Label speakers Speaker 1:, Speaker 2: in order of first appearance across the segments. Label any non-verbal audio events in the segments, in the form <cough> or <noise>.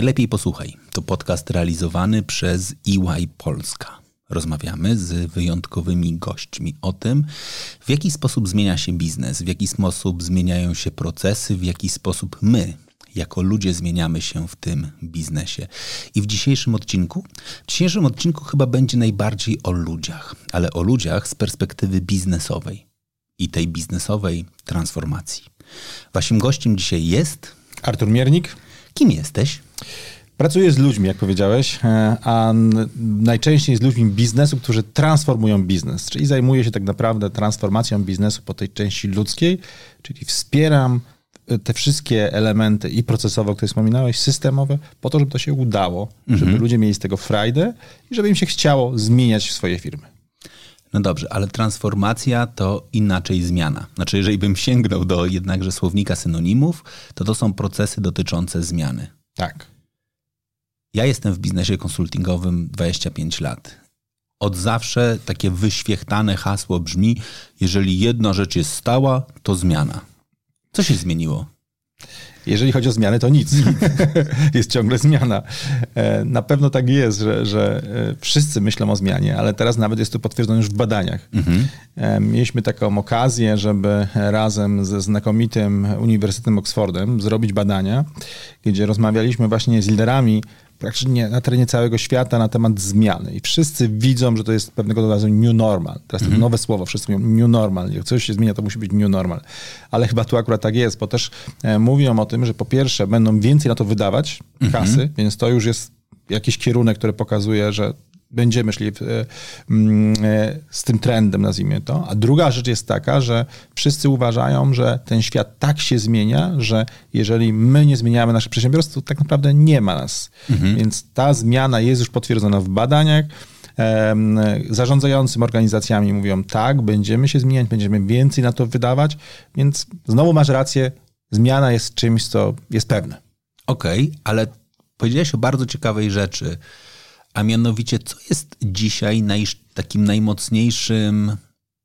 Speaker 1: Najlepiej posłuchaj. To podcast realizowany przez EY Polska. Rozmawiamy z wyjątkowymi gośćmi o tym, w jaki sposób zmienia się biznes, w jaki sposób zmieniają się procesy, w jaki sposób my, jako ludzie, zmieniamy się w tym biznesie. I w dzisiejszym odcinku, w dzisiejszym odcinku chyba będzie najbardziej o ludziach, ale o ludziach z perspektywy biznesowej i tej biznesowej transformacji. Waszym gościem dzisiaj jest
Speaker 2: Artur Miernik.
Speaker 1: Kim jesteś?
Speaker 2: Pracuję z ludźmi, jak powiedziałeś, e, a najczęściej z ludźmi biznesu, którzy transformują biznes, czyli zajmuję się tak naprawdę transformacją biznesu po tej części ludzkiej, czyli wspieram e, te wszystkie elementy i procesowe, które wspominałeś, systemowe, po to, żeby to się udało, mhm. żeby ludzie mieli z tego frajdę i żeby im się chciało zmieniać swoje firmy.
Speaker 1: No dobrze, ale transformacja to inaczej zmiana. Znaczy, jeżeli bym sięgnął do jednakże słownika synonimów, to to są procesy dotyczące zmiany.
Speaker 2: Tak.
Speaker 1: Ja jestem w biznesie konsultingowym 25 lat. Od zawsze takie wyświechtane hasło brzmi: jeżeli jedna rzecz jest stała, to zmiana. Co się zmieniło?
Speaker 2: Jeżeli chodzi o zmiany, to nic. <laughs> jest ciągle zmiana. E, na pewno tak jest, że, że, e, wszyscy myślą o zmianie, ale teraz nawet jest to potwierdzone już w badaniach. Mhm. E, mieliśmy taką okazję, żeby razem ze znakomitym Uniwersytetem Oxfordem zrobić badania, gdzie rozmawialiśmy właśnie z liderami praktycznie na terenie całego świata na temat zmiany. I wszyscy widzą, że to jest pewnego rodzaju new normal. Teraz mm -hmm. nowe słowo, wszyscy mówią new normal. Jak coś się zmienia, to musi być new normal. Ale chyba tu akurat tak jest, bo też e, mówią o tym, że po pierwsze będą więcej na to wydawać mm -hmm. kasy, więc to już jest jakiś kierunek, który pokazuje, że będziemy szli w, e, mm, e, z tym trendem, nazwijmy to. A druga rzecz jest taka, że wszyscy uważają, że ten świat tak się zmienia, że jeżeli my nie zmieniamy nasze przedsiębiorstwo, to tak naprawdę nie ma nas. Mhm. Więc ta zmiana jest już potwierdzona w badaniach. Zarządzającym organizacjami mówią, tak, będziemy się zmieniać, będziemy więcej na to wydawać, więc znowu masz rację, zmiana jest czymś, co jest pewne.
Speaker 1: Okej, okay, ale powiedziałeś o bardzo ciekawej rzeczy a mianowicie, co jest dzisiaj naj, takim najmocniejszym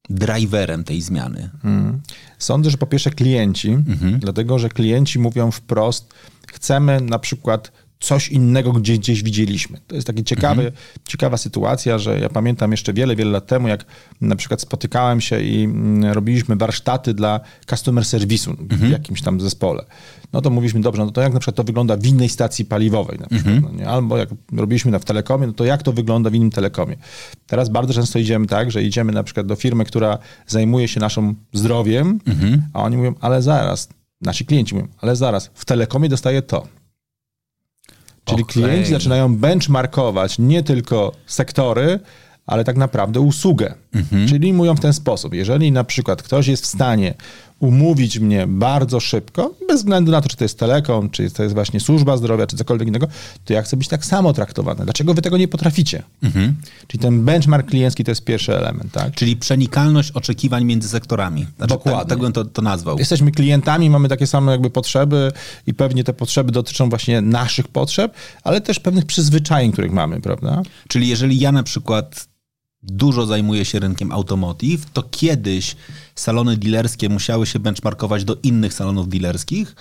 Speaker 1: driverem tej zmiany? Hmm.
Speaker 2: Sądzę, że po pierwsze klienci, mhm. dlatego że klienci mówią wprost, chcemy na przykład coś innego gdzieś, gdzieś widzieliśmy. To jest taka ciekawy, mhm. ciekawa sytuacja, że ja pamiętam jeszcze wiele, wiele lat temu, jak na przykład spotykałem się i mm, robiliśmy warsztaty dla customer serwisu mhm. w jakimś tam zespole. No to mówiliśmy, dobrze, no to jak na przykład to wygląda w innej stacji paliwowej na przykład, mhm. no Albo jak robiliśmy na w telekomie, no to jak to wygląda w innym telekomie. Teraz bardzo często idziemy tak, że idziemy na przykład do firmy, która zajmuje się naszym zdrowiem, mhm. a oni mówią, ale zaraz, nasi klienci mówią, ale zaraz, w telekomie dostaje to. Czyli okay. klienci zaczynają benchmarkować nie tylko sektory, ale tak naprawdę usługę. Mhm. Czyli mówią w ten sposób, jeżeli na przykład ktoś jest w stanie umówić mnie bardzo szybko, bez względu na to, czy to jest telekom, czy to jest właśnie służba zdrowia, czy cokolwiek innego, to ja chcę być tak samo traktowany. Dlaczego wy tego nie potraficie? Mhm. Czyli ten benchmark kliencki to jest pierwszy element. Tak?
Speaker 1: Czyli przenikalność oczekiwań między sektorami. Znaczy, tak- Dokładnie. Tak, bym to, to nazwał.
Speaker 2: Jesteśmy klientami, mamy takie same jakby potrzeby i pewnie te potrzeby dotyczą właśnie naszych potrzeb, ale też pewnych przyzwyczajeń, których mamy, prawda?
Speaker 1: Czyli jeżeli ja na przykład dużo zajmuje się rynkiem automotive, to kiedyś salony dealerskie musiały się benchmarkować do innych salonów dealerskich,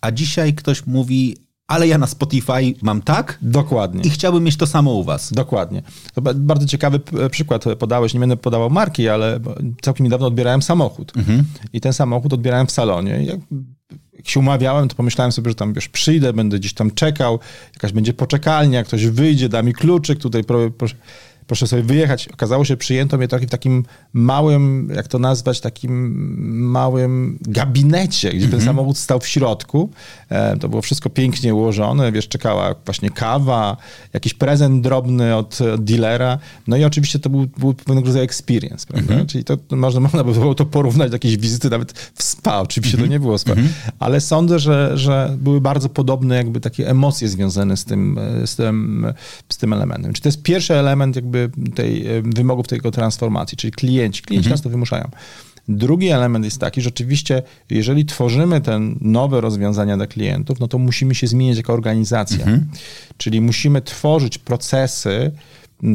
Speaker 1: a dzisiaj ktoś mówi, ale ja na Spotify mam tak.
Speaker 2: Dokładnie.
Speaker 1: I chciałbym mieć to samo u was.
Speaker 2: Dokładnie. To bardzo ciekawy przykład podałeś. Nie będę podawał marki, ale całkiem niedawno odbierałem samochód. Mhm. I ten samochód odbierałem w salonie. Jak się umawiałem, to pomyślałem sobie, że tam wiesz, przyjdę, będę gdzieś tam czekał, jakaś będzie poczekalnia, ktoś wyjdzie, da mi kluczyk, tutaj proszę proszę sobie wyjechać. Okazało się, przyjęto mnie w takim małym, jak to nazwać, takim małym gabinecie, gdzie ten mhm. samochód stał w środku. E, to było wszystko pięknie ułożone, wiesz, czekała właśnie kawa, jakiś prezent drobny od, od dealera. No i oczywiście to był, był pewnego rodzaju experience, prawda? Mhm. Czyli to można, <laughs> można by było to porównać do jakiejś wizyty nawet w spa. Oczywiście to mhm. nie było spa, ale sądzę, że, że były bardzo podobne jakby takie emocje związane z tym, z tym, z tym elementem. Czy to jest pierwszy element jakby jakby tej, wymogów tego transformacji, czyli klienci. Klienci mhm. nas to wymuszają. Drugi element jest taki, że oczywiście, jeżeli tworzymy te nowe rozwiązania dla klientów, no to musimy się zmieniać jako organizacja. Mhm. Czyli musimy tworzyć procesy,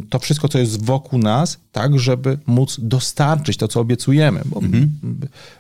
Speaker 2: to wszystko, co jest wokół nas, tak, żeby móc dostarczyć to, co obiecujemy. Bo mhm.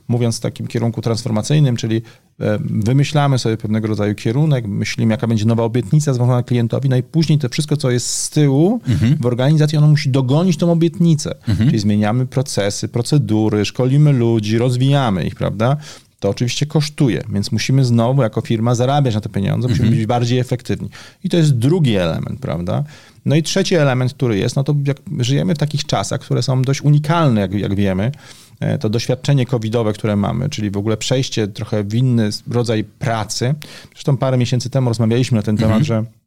Speaker 2: Mówiąc w takim kierunku transformacyjnym, czyli e, wymyślamy sobie pewnego rodzaju kierunek, myślimy, jaka będzie nowa obietnica związana klientowi, no i później to wszystko, co jest z tyłu mhm. w organizacji, ono musi dogonić tą obietnicę. Mhm. Czyli zmieniamy procesy, procedury, szkolimy ludzi, rozwijamy ich, prawda? to oczywiście kosztuje, więc musimy znowu jako firma zarabiać na te pieniądze, musimy mhm. być bardziej efektywni. I to jest drugi element, prawda? No i trzeci element, który jest, no to jak żyjemy w takich czasach, które są dość unikalne, jak, jak wiemy, e, to doświadczenie covidowe, które mamy, czyli w ogóle przejście trochę w inny rodzaj pracy. Zresztą parę miesięcy temu rozmawialiśmy na ten temat, mhm. że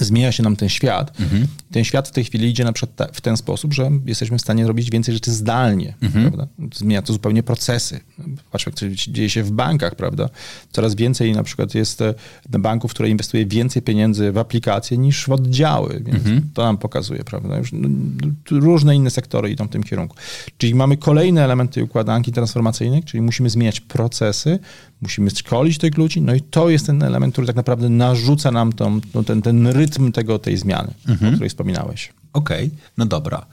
Speaker 2: zmienia się nam ten świat. Mhm. Ten świat w tej chwili idzie na przykład w ten sposób, że jesteśmy w stanie robić więcej rzeczy zdalnie. Mhm. Zmienia to zupełnie procesy. Patrzmy, co dzieje się w bankach, prawda? Coraz więcej na przykład jest e, banków, które inwestuje więcej pieniędzy w aplikacje niż w oddziały. Więc mhm. to nam pokazuje, prawda? Już no, różne inne sektory idą w tym kierunku. Czyli mamy kolejne elementy układanki transformacyjnej, czyli musimy zmieniać procesy, musimy szkolić tych ludzi, no i to jest ten element, który tak naprawdę narzuca nam tą, no ten, ten rytm tego, tej zmiany, mhm. o której wspominałeś.
Speaker 1: Okej, okay. no dobra.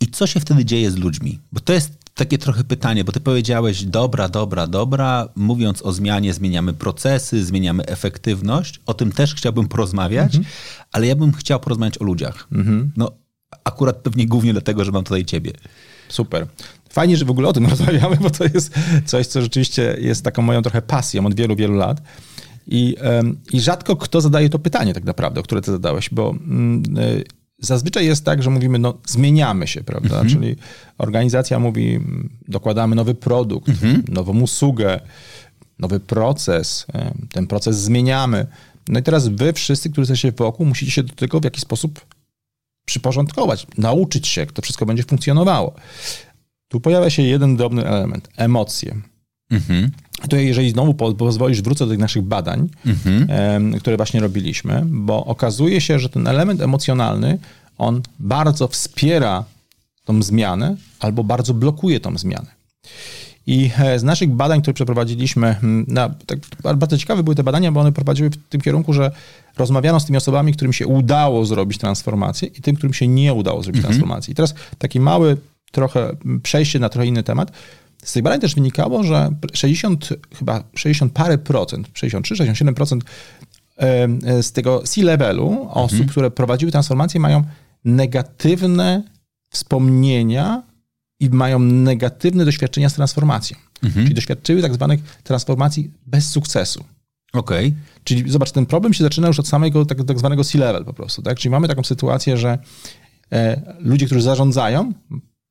Speaker 1: I co się wtedy dzieje z ludźmi? Bo to jest takie trochę pytanie, bo ty powiedziałeś dobra, dobra, dobra. Mówiąc o zmianie, zmieniamy procesy, zmieniamy efektywność. O tym też chciałbym porozmawiać, mhm. ale ja bym chciał porozmawiać o ludziach. Mhm. No, akurat pewnie głównie dlatego, że mam tutaj ciebie.
Speaker 2: Super. Fajnie, że w ogóle o tym <laughs> rozmawiamy, bo to jest coś, co rzeczywiście jest taką moją trochę pasją od wielu, wielu lat. I, I rzadko kto zadaje to pytanie tak naprawdę, o które ty zadałeś, bo mm, y, zazwyczaj jest tak, że mówimy, no zmieniamy się, prawda? Mhm. Czyli organizacja mówi, mm, dokładamy nowy produkt, mhm. nową usługę, nowy proces, ten proces zmieniamy. No i teraz wy wszyscy, którzy jesteście wokół, musicie się do tego w jakiś sposób przyporządkować, nauczyć się, jak to wszystko będzie funkcjonowało. Tu pojawia się jeden drobny element emocje. Mhm. To jeżeli znowu pozwolisz, wrócę do tych naszych badań, mhm. które właśnie robiliśmy, bo okazuje się, że ten element emocjonalny, on bardzo wspiera tą zmianę albo bardzo blokuje tą zmianę. I e, z naszych badań, które przeprowadziliśmy, na, tak, bardzo ciekawe były te badania, bo one prowadziły w tym kierunku, że rozmawiano z tymi osobami, którym się udało zrobić transformację i tym, którym się nie udało zrobić mhm. transformacji. I teraz taki mały trochę przejście na trochę inny temat. Z tych badań też wynikało, że 60, chyba 60 parę procent, 63, 67 procent z tego C-levelu osób, mhm. które prowadziły transformację, mają negatywne wspomnienia i mają negatywne doświadczenia z transformacją. Mhm. Czyli doświadczyły tak zwanych transformacji bez sukcesu.
Speaker 1: Okej. Okay.
Speaker 2: Czyli zobacz, ten problem się zaczyna już od samego tak, tak zwanego C-level po prostu. Tak? Czyli mamy taką sytuację, że e, ludzie, którzy zarządzają,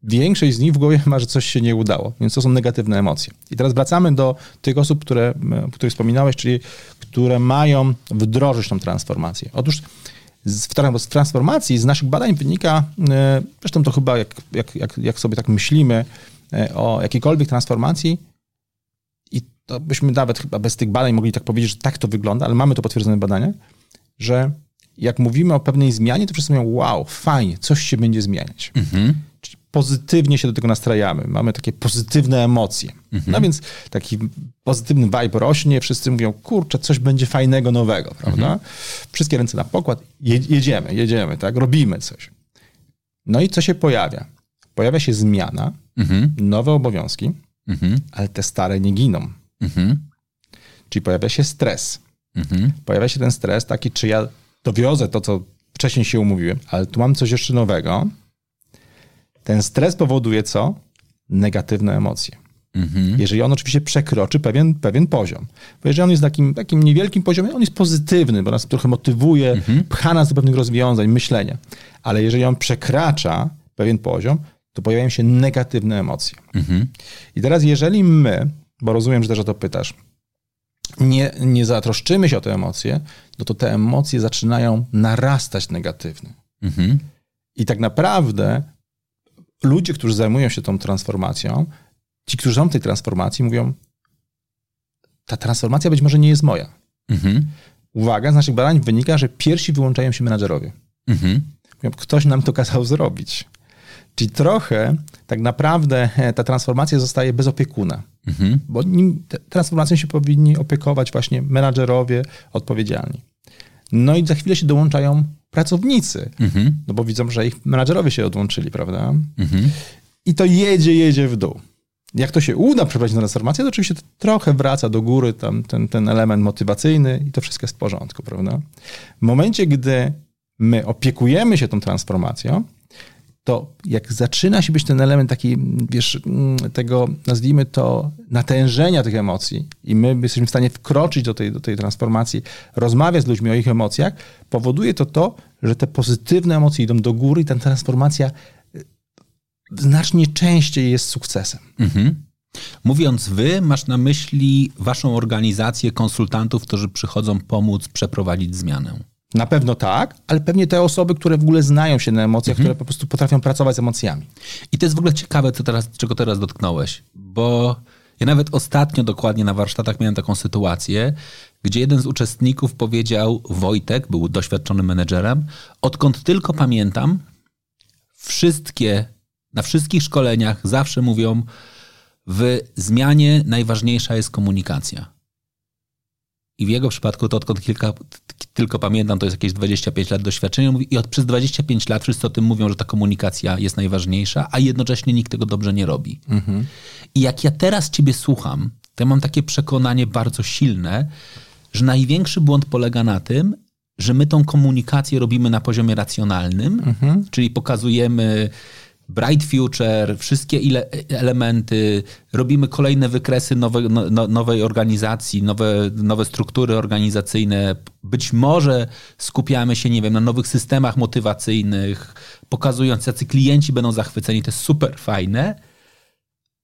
Speaker 2: większość z nich w głowie ma, że coś się nie udało, więc to są negatywne emocje. I teraz wracamy do tych osób, które, o których wspominałeś, czyli które mają wdrożyć tą transformację. Otóż w transformacji z naszych badań wynika, e, zresztą to chyba jak, jak, jak, jak sobie tak myślimy e, o jakiejkolwiek transformacji, i to byśmy nawet chyba bez tych badań mogli tak powiedzieć, że tak to wygląda, ale mamy to potwierdzone badania, że jak mówimy o pewnej zmianie, to wszyscy mówią, wow, fajnie, coś się będzie zmieniać. Mhm pozytywnie się do tego nastrajamy, mamy takie pozytywne emocje. Mhm. No więc taki pozytywny vibe rośnie, wszyscy mówią, kurczę, coś będzie fajnego, nowego, prawda? Mhm. Wszystkie ręce na pokład, jedziemy, jedziemy, tak, robimy coś. No i co się pojawia? Pojawia się zmiana, mhm. nowe obowiązki, mhm. ale te stare nie giną. Mhm. Czyli pojawia się stres. Mhm. Pojawia się ten stres taki, czy ja dowiozę to, co wcześniej się umówiłem, ale tu mam coś jeszcze nowego, ten stres powoduje co? Negatywne emocje. Mhm. Jeżeli on oczywiście przekroczy pewien, pewien poziom. Bo jeżeli on jest na takim, takim niewielkim poziomie, on jest pozytywny, bo nas trochę motywuje, mhm. pcha nas do pewnych rozwiązań, myślenia. Ale jeżeli on przekracza pewien poziom, to pojawiają się negatywne emocje. Mhm. I teraz, jeżeli my, bo rozumiem, że też o to pytasz, nie, nie zatroszczymy się o te emocje, no to te emocje zaczynają narastać negatywne. Mhm. I tak naprawdę ludzie, którzy zajmują się tą transformacją, ci, którzy są w tej transformacji, mówią, ta transformacja być może nie jest moja. Mhm. Uwaga, z naszych badań wynika, że pierwsi wyłączają się menadżerowie. Mhm. Ktoś nam to kazał zrobić. Czyli trochę tak naprawdę e, ta transformacja zostaje bez opiekuna. Mhm. Bo nim, transformacją się powinni opiekować właśnie menadżerowie odpowiedzialni. No i za chwilę się dołączają pracownicy, mhm. no bo widzą, że ich menadżerowie się odłączyli, prawda? Mhm. I to jedzie, jedzie w dół. Jak to się uda przeprowadzić na transformację, to oczywiście to trochę wraca do góry tam ten, ten element motywacyjny i to wszystko jest w porządku, prawda? W momencie, gdy my opiekujemy się tą transformacją, to jak zaczyna się być ten element taki, wiesz, mm, tego, nazwijmy to, natężenia tych emocji i my jesteśmy w stanie wkroczyć do tej, do tej transformacji, rozmawiać z ludźmi o ich emocjach, powoduje to to, że te pozytywne emocje idą do góry i ta transformacja y, znacznie częściej jest sukcesem. Mhm.
Speaker 1: Mówiąc wy, masz na myśli waszą organizację konsultantów, którzy przychodzą pomóc przeprowadzić zmianę.
Speaker 2: Na pewno tak, ale pewnie te osoby, które w ogóle znają się na emocjach, mhm. które po prostu potrafią pracować z emocjami.
Speaker 1: I to jest w ogóle ciekawe, co teraz, czego teraz dotknąłeś, bo ja nawet ostatnio dokładnie na warsztatach miałem taką sytuację, gdzie jeden z uczestników powiedział, Wojtek, był doświadczonym menedżerem, odkąd tylko pamiętam, wszystkie, na wszystkich szkoleniach zawsze mówią, w zmianie najważniejsza jest komunikacja. I w jego przypadku to odkąd kilka, tylko pamiętam, to jest jakieś 25 lat doświadczenia. I od przez 25 lat wszyscy o tym mówią, że ta komunikacja jest najważniejsza, a jednocześnie nikt tego dobrze nie robi. Mhm. I jak ja teraz ciebie słucham, to ja mam takie przekonanie bardzo silne, że największy błąd polega na tym, że my tą komunikację robimy na poziomie racjonalnym, mhm. czyli pokazujemy Bright Future, wszystkie ile, elementy, robimy kolejne wykresy nowe, no, no, nowej organizacji, nowe, nowe struktury organizacyjne. Być może skupiamy się, nie wiem, na nowych systemach motywacyjnych, pokazując, jacy klienci będą zachwyceni. To jest super fajne,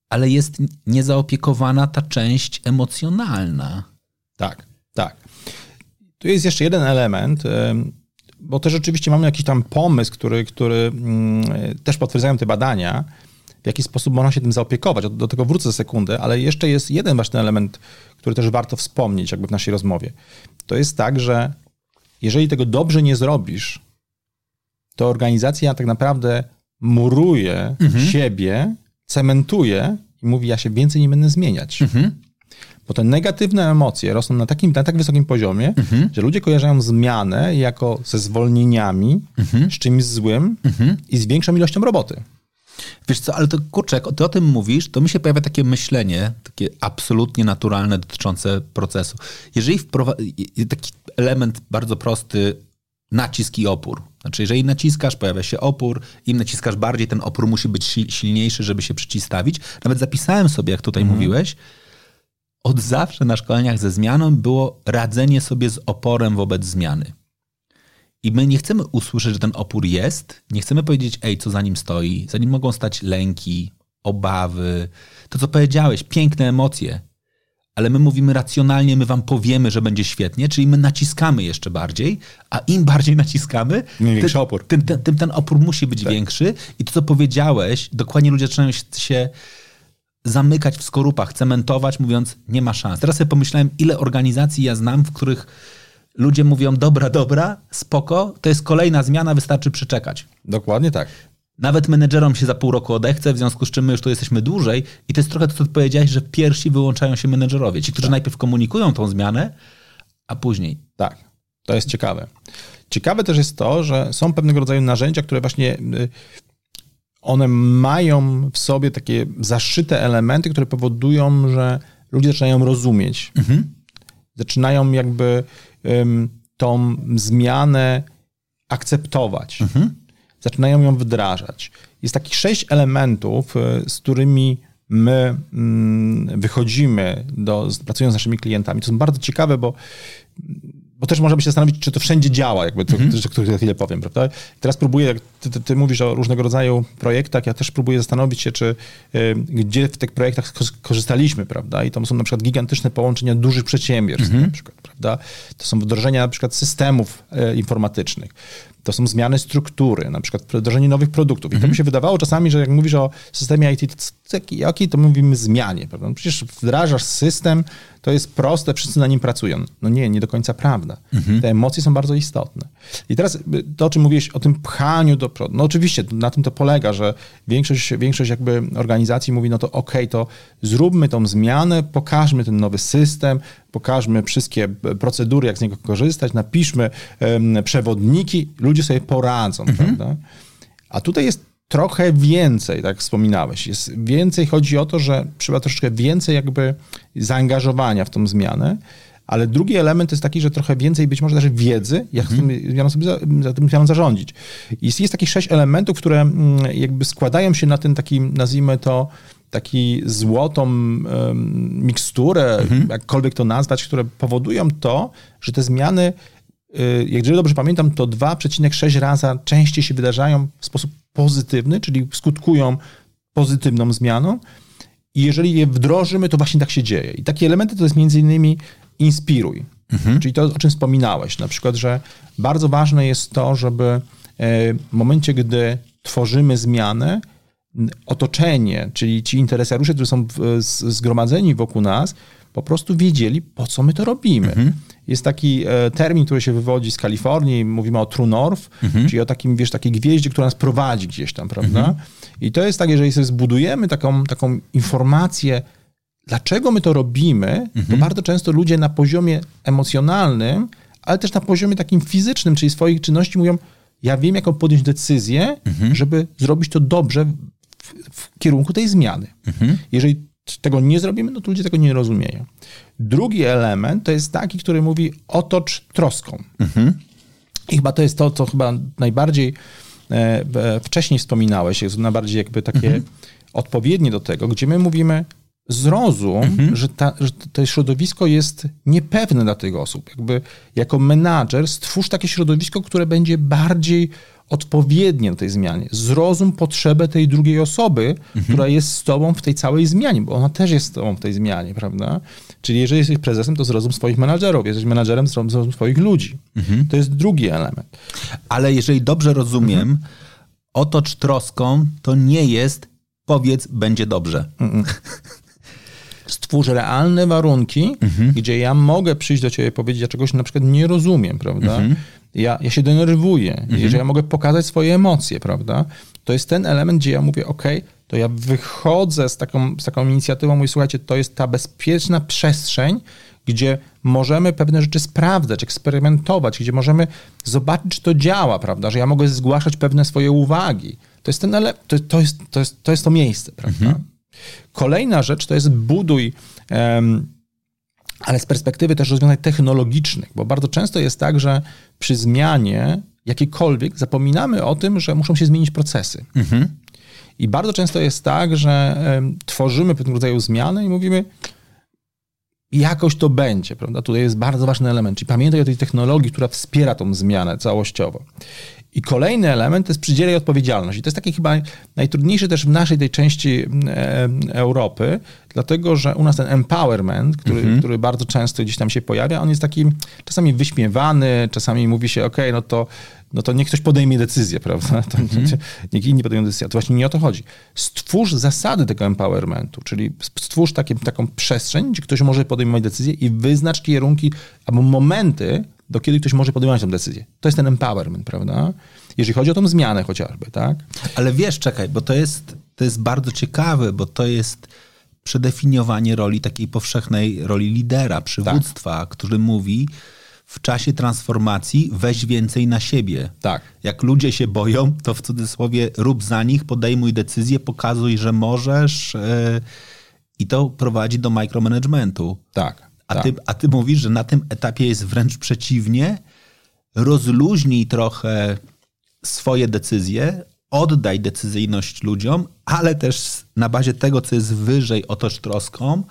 Speaker 1: ale jest niezaopiekowana ta część emocjonalna.
Speaker 2: Tak, tak. Tu jest jeszcze jeden element bo też oczywiście mamy jakiś tam pomysł, który, który mm, też potwierdzają te badania, w jaki sposób można się tym zaopiekować. Do, do tego wrócę za sekundę, ale jeszcze jest jeden ważny element, który też warto wspomnieć jakby w naszej rozmowie. To jest tak, że jeżeli tego dobrze nie zrobisz, to organizacja tak naprawdę muruje mhm. siebie, cementuje i mówi, ja się więcej nie będę zmieniać. Mhm. Bo te negatywne emocje rosną na takim, na tak wysokim poziomie, mhm. że ludzie kojarzają zmianę jako ze zwolnieniami, mhm. z czymś złym mhm. i z większą ilością roboty.
Speaker 1: Wiesz co, ale to kurczę, jak ty o tym mówisz, to mi się pojawia takie myślenie, takie absolutnie naturalne dotyczące procesu. Jeżeli wprowadzi taki element bardzo prosty, nacisk i opór. Znaczy, jeżeli naciskasz, pojawia się opór, im naciskasz bardziej, ten opór musi być silniejszy, żeby się przeciwstawić. Nawet zapisałem sobie, jak tutaj mhm. mówiłeś, od zawsze na szkoleniach ze zmianą było radzenie sobie z oporem wobec zmiany. I my nie chcemy usłyszeć, że ten opór jest, nie chcemy powiedzieć, ej, co za nim stoi, za nim mogą stać lęki, obawy, to co powiedziałeś, piękne emocje, ale my mówimy racjonalnie, my wam powiemy, że będzie świetnie, czyli my naciskamy jeszcze bardziej, a im <laughs> bardziej naciskamy,
Speaker 2: tym, opór.
Speaker 1: Tym, tym, tym, ten opór musi być tak. większy. I to, co powiedziałeś, dokładnie ludzie zaczynają się zamykać w skorupach, cementować, mówiąc, nie ma szans. Teraz sobie pomyślałem, ile organizacji ja znam, w których ludzie mówią, dobra, dobra, spoko, to jest kolejna zmiana, wystarczy przeczekać.
Speaker 2: Dokładnie tak.
Speaker 1: Nawet menedżerom się za pół roku odechce, w związku z czym my już tu jesteśmy dłużej i to jest trochę to, co powiedziałeś, że pierwsi wyłączają się menedżerowie. Ci, którzy tak. najpierw komunikują tą zmianę, a później.
Speaker 2: Tak, to jest ciekawe. Ciekawe też jest to, że są pewnego rodzaju narzędzia, które właśnie y, one mają w sobie takie zaszyte elementy, które powodują, że ludzie zaczynają rozumieć. Mhm. Zaczynają jakby um, tą zmianę akceptować. Mhm. Zaczynają ją wdrażać. Jest takich sześć elementów, y, z którymi my mm, wychodzimy, do, pracując z naszymi klientami. To są bardzo ciekawe, bo bo też możemy się zastanowić, czy to wszędzie działa, jakby to, -hmm. to, za chwilę powiem, prawda? I teraz próbuję, jak ty, ty, ty, mówisz o różnego rodzaju projektach, ja też próbuję zastanowić się, czy y, gdzie w tych projektach korzystaliśmy, prawda? I to są na przykład gigantyczne połączenia dużych przedsiębiorstw, -hmm. na przykład, prawda? To są wdrożenia na przykład systemów y, informatycznych to są zmiany struktury, na przykład wdrożenie nowych produktów. I to mi mhm. się wydawało czasami, że jak mówisz o systemie IT, to jakiej to mówimy zmianie, prawda? No przecież wdrażasz system, to jest proste, wszyscy na nim pracują. No nie, nie do końca prawda. Mhm. Te emocje są bardzo istotne. I teraz y, to, o czym mówiłeś, o tym pchaniu do przodu. No oczywiście, na tym to polega, że większość, większość jakby organizacji mówi, no to okej, okay, to zróbmy tą zmianę, pokażmy ten nowy system, pokażmy wszystkie procedury, jak z niego korzystać, napiszmy przewodniki, ludzie sobie poradzą, mhm. prawda? A tutaj jest trochę więcej, tak wspominałeś. Jest więcej, chodzi o to, że trzeba troszeczkę więcej jakby zaangażowania w tą zmianę, ale drugi element jest taki, że trochę więcej być może też wiedzy, jak mm. tym zmianą sobie za, za tym zmianą zarządzić. I jest, jest takich sześć elementów, które mm, jakby składają się na ten taki, nazwijmy to, taki złotą miksturę, mhm. jakkolwiek to nazwać, które powodują to, że te zmiany, y, jeżeli dobrze pamiętam, to 2,6 razy częściej się wydarzają w sposób pozytywny, czyli skutkują pozytywną zmianą. I jeżeli je wdrożymy, to właśnie tak się dzieje. I takie elementy to jest między innymi inspiruj. Mhm. Czyli to, o czym wspominałeś. Na przykład, że bardzo ważne jest to, żeby e, w momencie, gdy tworzymy zmianę, otoczenie, czyli ci interesariusze, którzy są zgromadzeni wokół nas, po prostu wiedzieli, po co my to robimy. Mhm. Jest taki e, termin, który się wywodzi z Kalifornii, mówimy o True North, mhm. czyli o takim, wiesz, takiej gwieździe, która nas prowadzi gdzieś tam, prawda? Mhm. I to jest tak, jeżeli sobie zbudujemy taką, taką informację, dlaczego my to robimy, to mhm. bardzo często ludzie na poziomie emocjonalnym, ale też na poziomie takim fizycznym, czyli swoich czynności mówią, ja wiem, jaką podjąć decyzję, mhm. żeby zrobić to dobrze w, w kierunku tej zmiany. Mhm. Jeżeli tego nie zrobimy, no to ludzie tego nie rozumieją. Drugi element to jest taki, który mówi otocz troską. Mhm. I chyba to jest to, co chyba najbardziej e, wcześniej wspominałeś, jest najbardziej jakby takie mhm. odpowiednie do tego, gdzie my mówimy zrozum, mhm. że, ta, że to środowisko jest niepewne dla tych osób. Jakby jako menadżer stwórz takie środowisko, które będzie bardziej odpowiednie do tej zmianie. Zrozum potrzebę tej drugiej osoby, mhm. która jest z tobą w tej całej zmianie, bo ona też jest z tobą w tej zmianie, prawda? Czyli jeżeli jesteś prezesem, to zrozum swoich menadżerów. Jesteś menadżerem, zrozum swoich ludzi. Mhm. To jest drugi element.
Speaker 1: Ale jeżeli dobrze rozumiem, mhm. otocz troską to nie jest powiedz, będzie dobrze. <laughs>
Speaker 2: Stwórz realne warunki, mhm. gdzie ja mogę przyjść do ciebie i powiedzieć, ja czegoś na przykład nie rozumiem, prawda? Mhm ja, ja się denerwuję, mhm. jeżeli ja mogę pokazać swoje emocje, prawda? To jest ten element, gdzie ja mówię, ok, to ja wychodzę z taką, z taką inicjatywą, mówię, słuchajcie, to jest ta bezpieczna przestrzeń, gdzie możemy pewne rzeczy sprawdzać, eksperymentować, gdzie możemy zobaczyć, czy to działa, prawda? Że ja mogę zgłaszać pewne swoje uwagi. To jest ten to, to, jest, to, jest, to jest to miejsce, prawda? Mhm. Kolejna rzecz to jest buduj um, ale z perspektywy też rozwiązań technologicznych, bo bardzo często jest tak, że przy zmianie jakiejkolwiek zapominamy o tym, że muszą się zmienić procesy. Mhm. I bardzo często jest tak, że tworzymy pewnego rodzaju zmiany i mówimy, jakoś to będzie, prawda? Tutaj jest bardzo ważny element, czyli pamiętaj o tej technologii, która wspiera tą zmianę całościowo. I kolejny element to jest przydzielaj odpowiedzialność. I to jest taki chyba najtrudniejszy też w naszej tej części e, Europy, dlatego że u nas ten empowerment, który, mhm. który bardzo często gdzieś tam się pojawia, on jest taki czasami wyśmiewany, czasami mówi się, ok, no to, no to niech ktoś podejmie decyzję, prawda? <laughs> To, mhm. Niech inni podejmą decyzję. To właśnie nie o to chodzi. Stwórz zasady tego empowermentu, czyli stwórz takie, taką przestrzeń, gdzie ktoś może podejmować decyzje i wyznacz kierunki albo momenty, do kiedy ktoś może podejmować tę decyzję. To jest ten empowerment, prawda? Jeżeli chodzi o tą zmianę chociażby, tak?
Speaker 1: Ale wiesz, czekaj, bo to jest, to jest bardzo ciekawe, bo to jest przedefiniowanie roli takiej powszechnej roli lidera, przywództwa, tak. który mówi w czasie transformacji weź więcej na siebie.
Speaker 2: Tak.
Speaker 1: Jak ludzie się boją, to w cudzysłowie rób za nich, podejmuj decyzje, pokazuj, że możesz yy, i to prowadzi do micromanagementu.
Speaker 2: Tak.
Speaker 1: A,
Speaker 2: tak.
Speaker 1: ty, a ty mówisz, że na tym etapie jest wręcz przeciwnie. Rozluźnij trochę swoje decyzje, oddaj decyzyjność ludziom, ale też na bazie tego, co jest wyżej, otocz troską,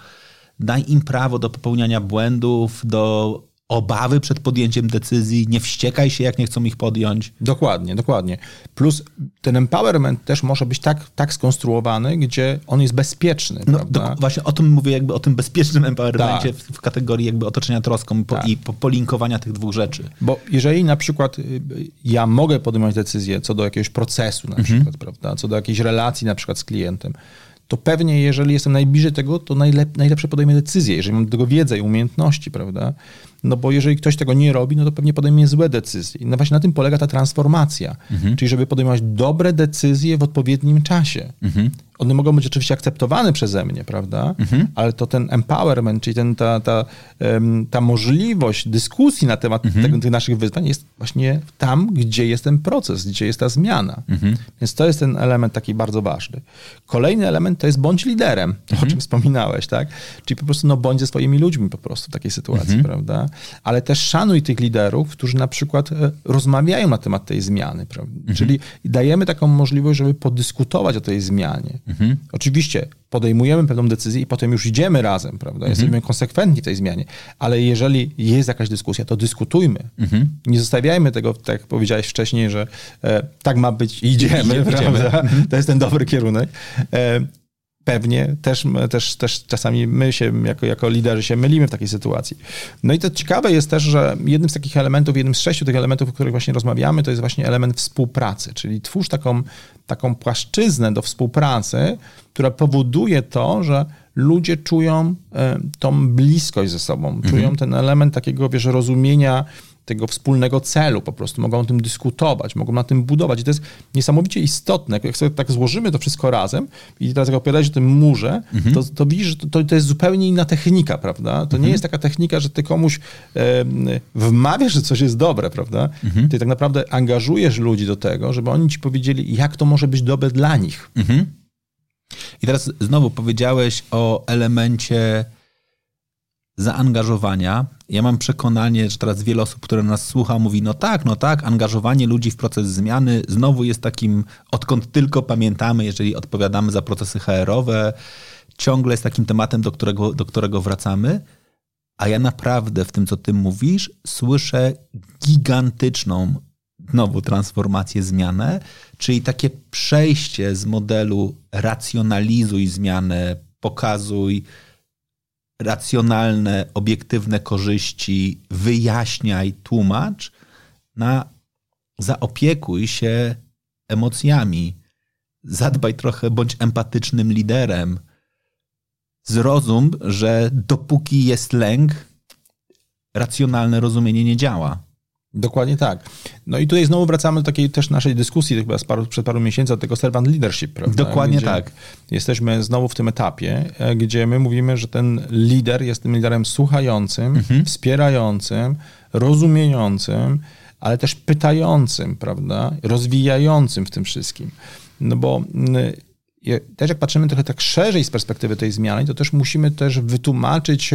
Speaker 1: daj im prawo do popełniania błędów, do obawy przed podjęciem decyzji, nie wściekaj się, jak nie chcą ich podjąć.
Speaker 2: Dokładnie, dokładnie. Plus ten empowerment też może być tak, tak skonstruowany, gdzie on jest bezpieczny. No, do,
Speaker 1: właśnie o tym mówię, jakby o tym bezpiecznym empowermencie tak. w, w, kategorii jakby otoczenia troską po, tak. i po, polinkowania tych dwóch rzeczy.
Speaker 2: Bo jeżeli na przykład y, ja mogę podejmować decyzję co do jakiegoś procesu na mhm. przykład, prawda, co do jakiejś relacji na przykład z klientem, to pewnie jeżeli jestem najbliżej tego, to najlep najlepsze podejmę decyzję, jeżeli mam do tego wiedzę i umiejętności, prawda? No bo jeżeli ktoś tego nie robi, no to pewnie podejmie złe decyzje. No właśnie na tym polega ta transformacja, mhm. czyli żeby podejmować dobre decyzje w odpowiednim czasie. Mhm. One mogą być oczywiście akceptowane przeze mnie, prawda? Mhm. Ale to ten empowerment, czyli ten, ta, ta, ta możliwość dyskusji na temat mhm. tego, tych naszych wyzwań jest właśnie tam, gdzie jest ten proces, gdzie jest ta zmiana. Mhm. Więc to jest ten element taki bardzo ważny. Kolejny element to jest bądź liderem, o mhm. czym wspominałeś, tak? Czyli po prostu no, bądź ze swoimi ludźmi po prostu w takiej sytuacji, prawda? Ale też szanuj tych liderów, którzy na przykład e, rozmawiają na temat tej zmiany, prawda? Mhm. Czyli dajemy taką możliwość, żeby podyskutować o tej zmianie. Mhm. Oczywiście podejmujemy pewną decyzję i potem już idziemy razem, prawda? Mhm. Jesteśmy konsekwentni w tej zmianie, ale jeżeli jest jakaś dyskusja, to dyskutujmy. Mhm. Nie zostawiajmy tego, tak jak powiedziałeś wcześniej, że e, tak ma być i idziemy, idziemy, <laughs> prawda? Mhm. To jest ten dobry kierunek. E, pewnie też, też, też czasami my się jako, jako liderzy się mylimy w takiej sytuacji. No i to ciekawe jest też, że jednym z takich elementów, jednym z sześciu tych elementów, o których właśnie rozmawiamy, to jest właśnie element współpracy, czyli twórz taką, taką płaszczyznę do współpracy, która powoduje to, że ludzie czują e, tą bliskość ze sobą, mhm. czują ten element takiego, wiesz, rozumienia tego wspólnego celu, po prostu mogą o tym dyskutować, mogą na tym budować. I to jest niesamowicie istotne. Jak sobie tak złożymy to wszystko razem i teraz jak opowiadałeś o tym murze, mhm. to, to widzisz, że to, to jest zupełnie inna technika, prawda? To mhm. nie jest taka technika, że ty komuś e, wmawiasz, że coś jest dobre, prawda? Mhm. Ty tak naprawdę angażujesz ludzi do tego, żeby oni ci powiedzieli, jak to może być dobre dla nich. Mhm.
Speaker 1: I teraz znowu powiedziałeś o elemencie zaangażowania. Ja mam przekonanie, że teraz wiele osób, które nas słucha, mówi: No tak, no tak, angażowanie ludzi w proces zmiany znowu jest takim, odkąd tylko pamiętamy, jeżeli odpowiadamy za procesy HR-owe, ciągle jest takim tematem, do którego, do którego wracamy. A ja naprawdę w tym, co ty mówisz, słyszę gigantyczną znowu transformację, zmianę, czyli takie przejście z modelu racjonalizuj zmianę, pokazuj, racjonalne, obiektywne korzyści, wyjaśniaj, tłumacz, na zaopiekuj się emocjami, zadbaj trochę, bądź empatycznym liderem. Zrozum, że dopóki jest lęk, racjonalne rozumienie nie działa.
Speaker 2: Dokładnie tak. No i tutaj znowu wracamy do takiej też naszej dyskusji chyba paru, przed paru miesięcy o tego servant leadership, prawda?
Speaker 1: Dokładnie gdzie tak.
Speaker 2: Jesteśmy znowu w tym etapie, e, gdzie my mówimy, że ten lider jest tym liderem słuchającym, mhm. wspierającym, rozumiejącym, ale też pytającym, prawda? Rozwijającym w tym wszystkim. No bo też jak patrzymy trochę tak szerzej z perspektywy tej zmiany, to też musimy też wytłumaczyć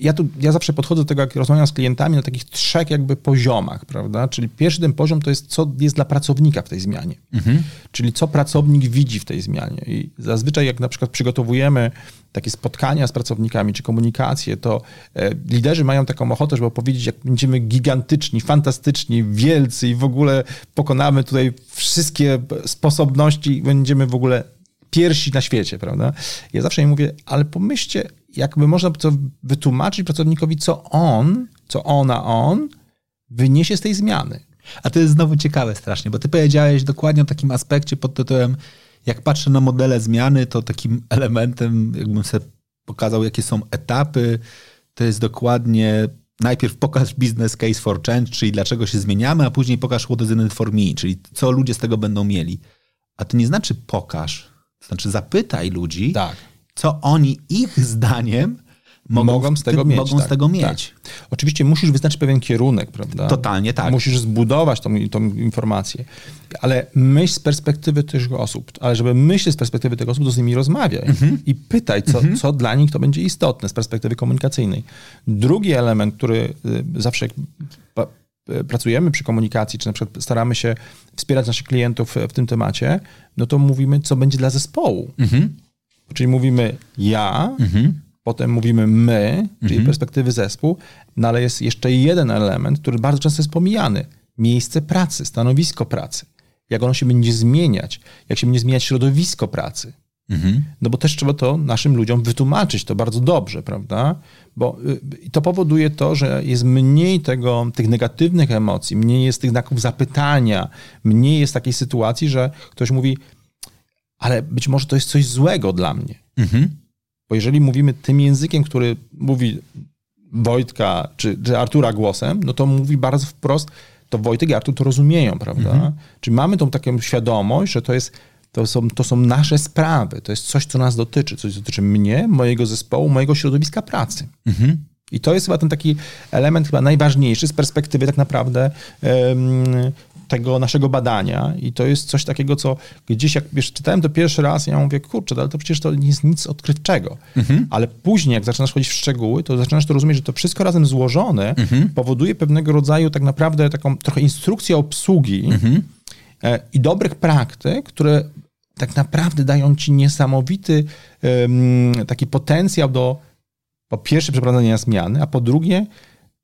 Speaker 2: ja tu, ja zawsze podchodzę do tego, jak rozmawiam z klientami, na takich trzech jakby poziomach, prawda? Czyli pierwszy ten poziom to jest, co jest dla pracownika w tej zmianie. Mhm. Czyli co pracownik widzi w tej zmianie. I zazwyczaj jak na przykład przygotowujemy takie spotkania z pracownikami, czy komunikacje, to e, liderzy mają taką ochotę, żeby powiedzieć, jak będziemy gigantyczni, fantastyczni, wielcy i w ogóle pokonamy tutaj wszystkie sposobności i będziemy w ogóle pierwsi na świecie, prawda? Ja zawsze im mówię, ale pomyślcie, jakby można to wytłumaczyć pracownikowi, co on, co ona, on wyniesie z tej zmiany.
Speaker 1: A to jest znowu ciekawe strasznie, bo ty powiedziałeś dokładnie o takim aspekcie pod tytułem, jak patrzę na modele zmiany, to takim <laughs> elementem, jakbym sobie pokazał, jakie są etapy, to jest dokładnie najpierw pokaż business case for change, czyli dlaczego się zmieniamy, a później pokaż what is in it for me, czyli co ludzie z tego będą mieli. A to nie znaczy pokaż, to znaczy zapytaj ludzi, tak co oni ich zdaniem mogą, mogą z tego mieć. Mogą tak, z tego mieć.
Speaker 2: Tak. Oczywiście musisz wyznaczyć pewien kierunek, prawda?
Speaker 1: Totalnie tak.
Speaker 2: Musisz zbudować tą, tą informację, ale myśl z perspektywy tych osób, ale żeby myśleć z perspektywy tych osób, to z nimi rozmawiaj mhm. i pytaj, co, mhm. co dla nich to będzie istotne z perspektywy komunikacyjnej. Drugi element, który y, zawsze y, pracujemy przy komunikacji, czy na przykład staramy się wspierać naszych klientów w tym temacie, no to mówimy, co będzie dla zespołu. Mhm. Czyli mówimy ja, mhm. potem mówimy my, czyli mhm. perspektywy zespół, no ale jest jeszcze jeden element, który bardzo często jest pomijany. Miejsce pracy, stanowisko pracy. Jak ono się będzie zmieniać, jak się będzie zmieniać środowisko pracy. Mhm. No bo też trzeba to naszym ludziom wytłumaczyć to bardzo dobrze, prawda? Bo y, to powoduje to, że jest mniej tego, tych negatywnych emocji, mniej jest tych znaków zapytania, mniej jest takiej sytuacji, że ktoś mówi, ale być może to jest coś złego dla mnie. Mhm. Bo jeżeli mówimy tym językiem, który mówi Wojtka czy, czy Artura głosem, no to mówi bardzo wprost, to Wojtek i Artur to rozumieją, prawda? Mhm. Czyli mamy tą taką świadomość, że to jest to są, to są nasze sprawy, to jest coś, co nas dotyczy, coś dotyczy mnie, mojego zespołu, mojego środowiska pracy. Mhm. I to jest chyba ten taki element chyba najważniejszy z perspektywy tak naprawdę um, tego naszego badania i to jest coś takiego, co gdzieś jak wiesz, czytałem to pierwszy raz, ja mówię, kurczę, ale to przecież to nie jest nic odkrywczego. Mhm. Ale później, jak zaczynasz chodzić w szczegóły, to zaczynasz to rozumieć, że to wszystko razem złożone mhm. powoduje pewnego rodzaju tak naprawdę taką trochę instrukcję obsługi mhm. E, i dobrych praktyk, które tak naprawdę dają ci niesamowity taki potencjał do po pierwsze przeprowadzenia zmiany, a po drugie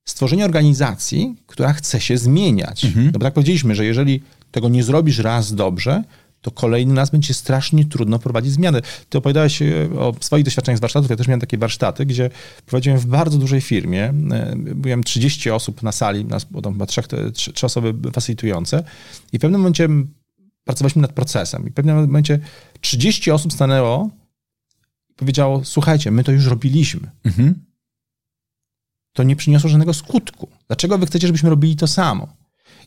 Speaker 2: stworzenie organizacji, która chce się zmieniać. Mhm. No bo tak powiedzieliśmy, że jeżeli tego nie zrobisz raz dobrze, to kolejny raz będzie strasznie trudno prowadzić zmiany. Ty opowiadałeś e, o swoich doświadczeniach z warsztatów, ja też miałem takie warsztaty, gdzie prowadziłem w bardzo dużej firmie, e, byłem 30 osób na sali, nas było tam chyba trzech, trzy, trzy osoby facilitujące i w pewnym momencie pracowaliśmy nad procesem i w pewnym momencie 30 osób stanęło i powiedziało, słuchajcie, my to już robiliśmy. Mhm to nie przyniosło żadnego skutku. Dlaczego wy chcecie, żebyśmy robili to samo?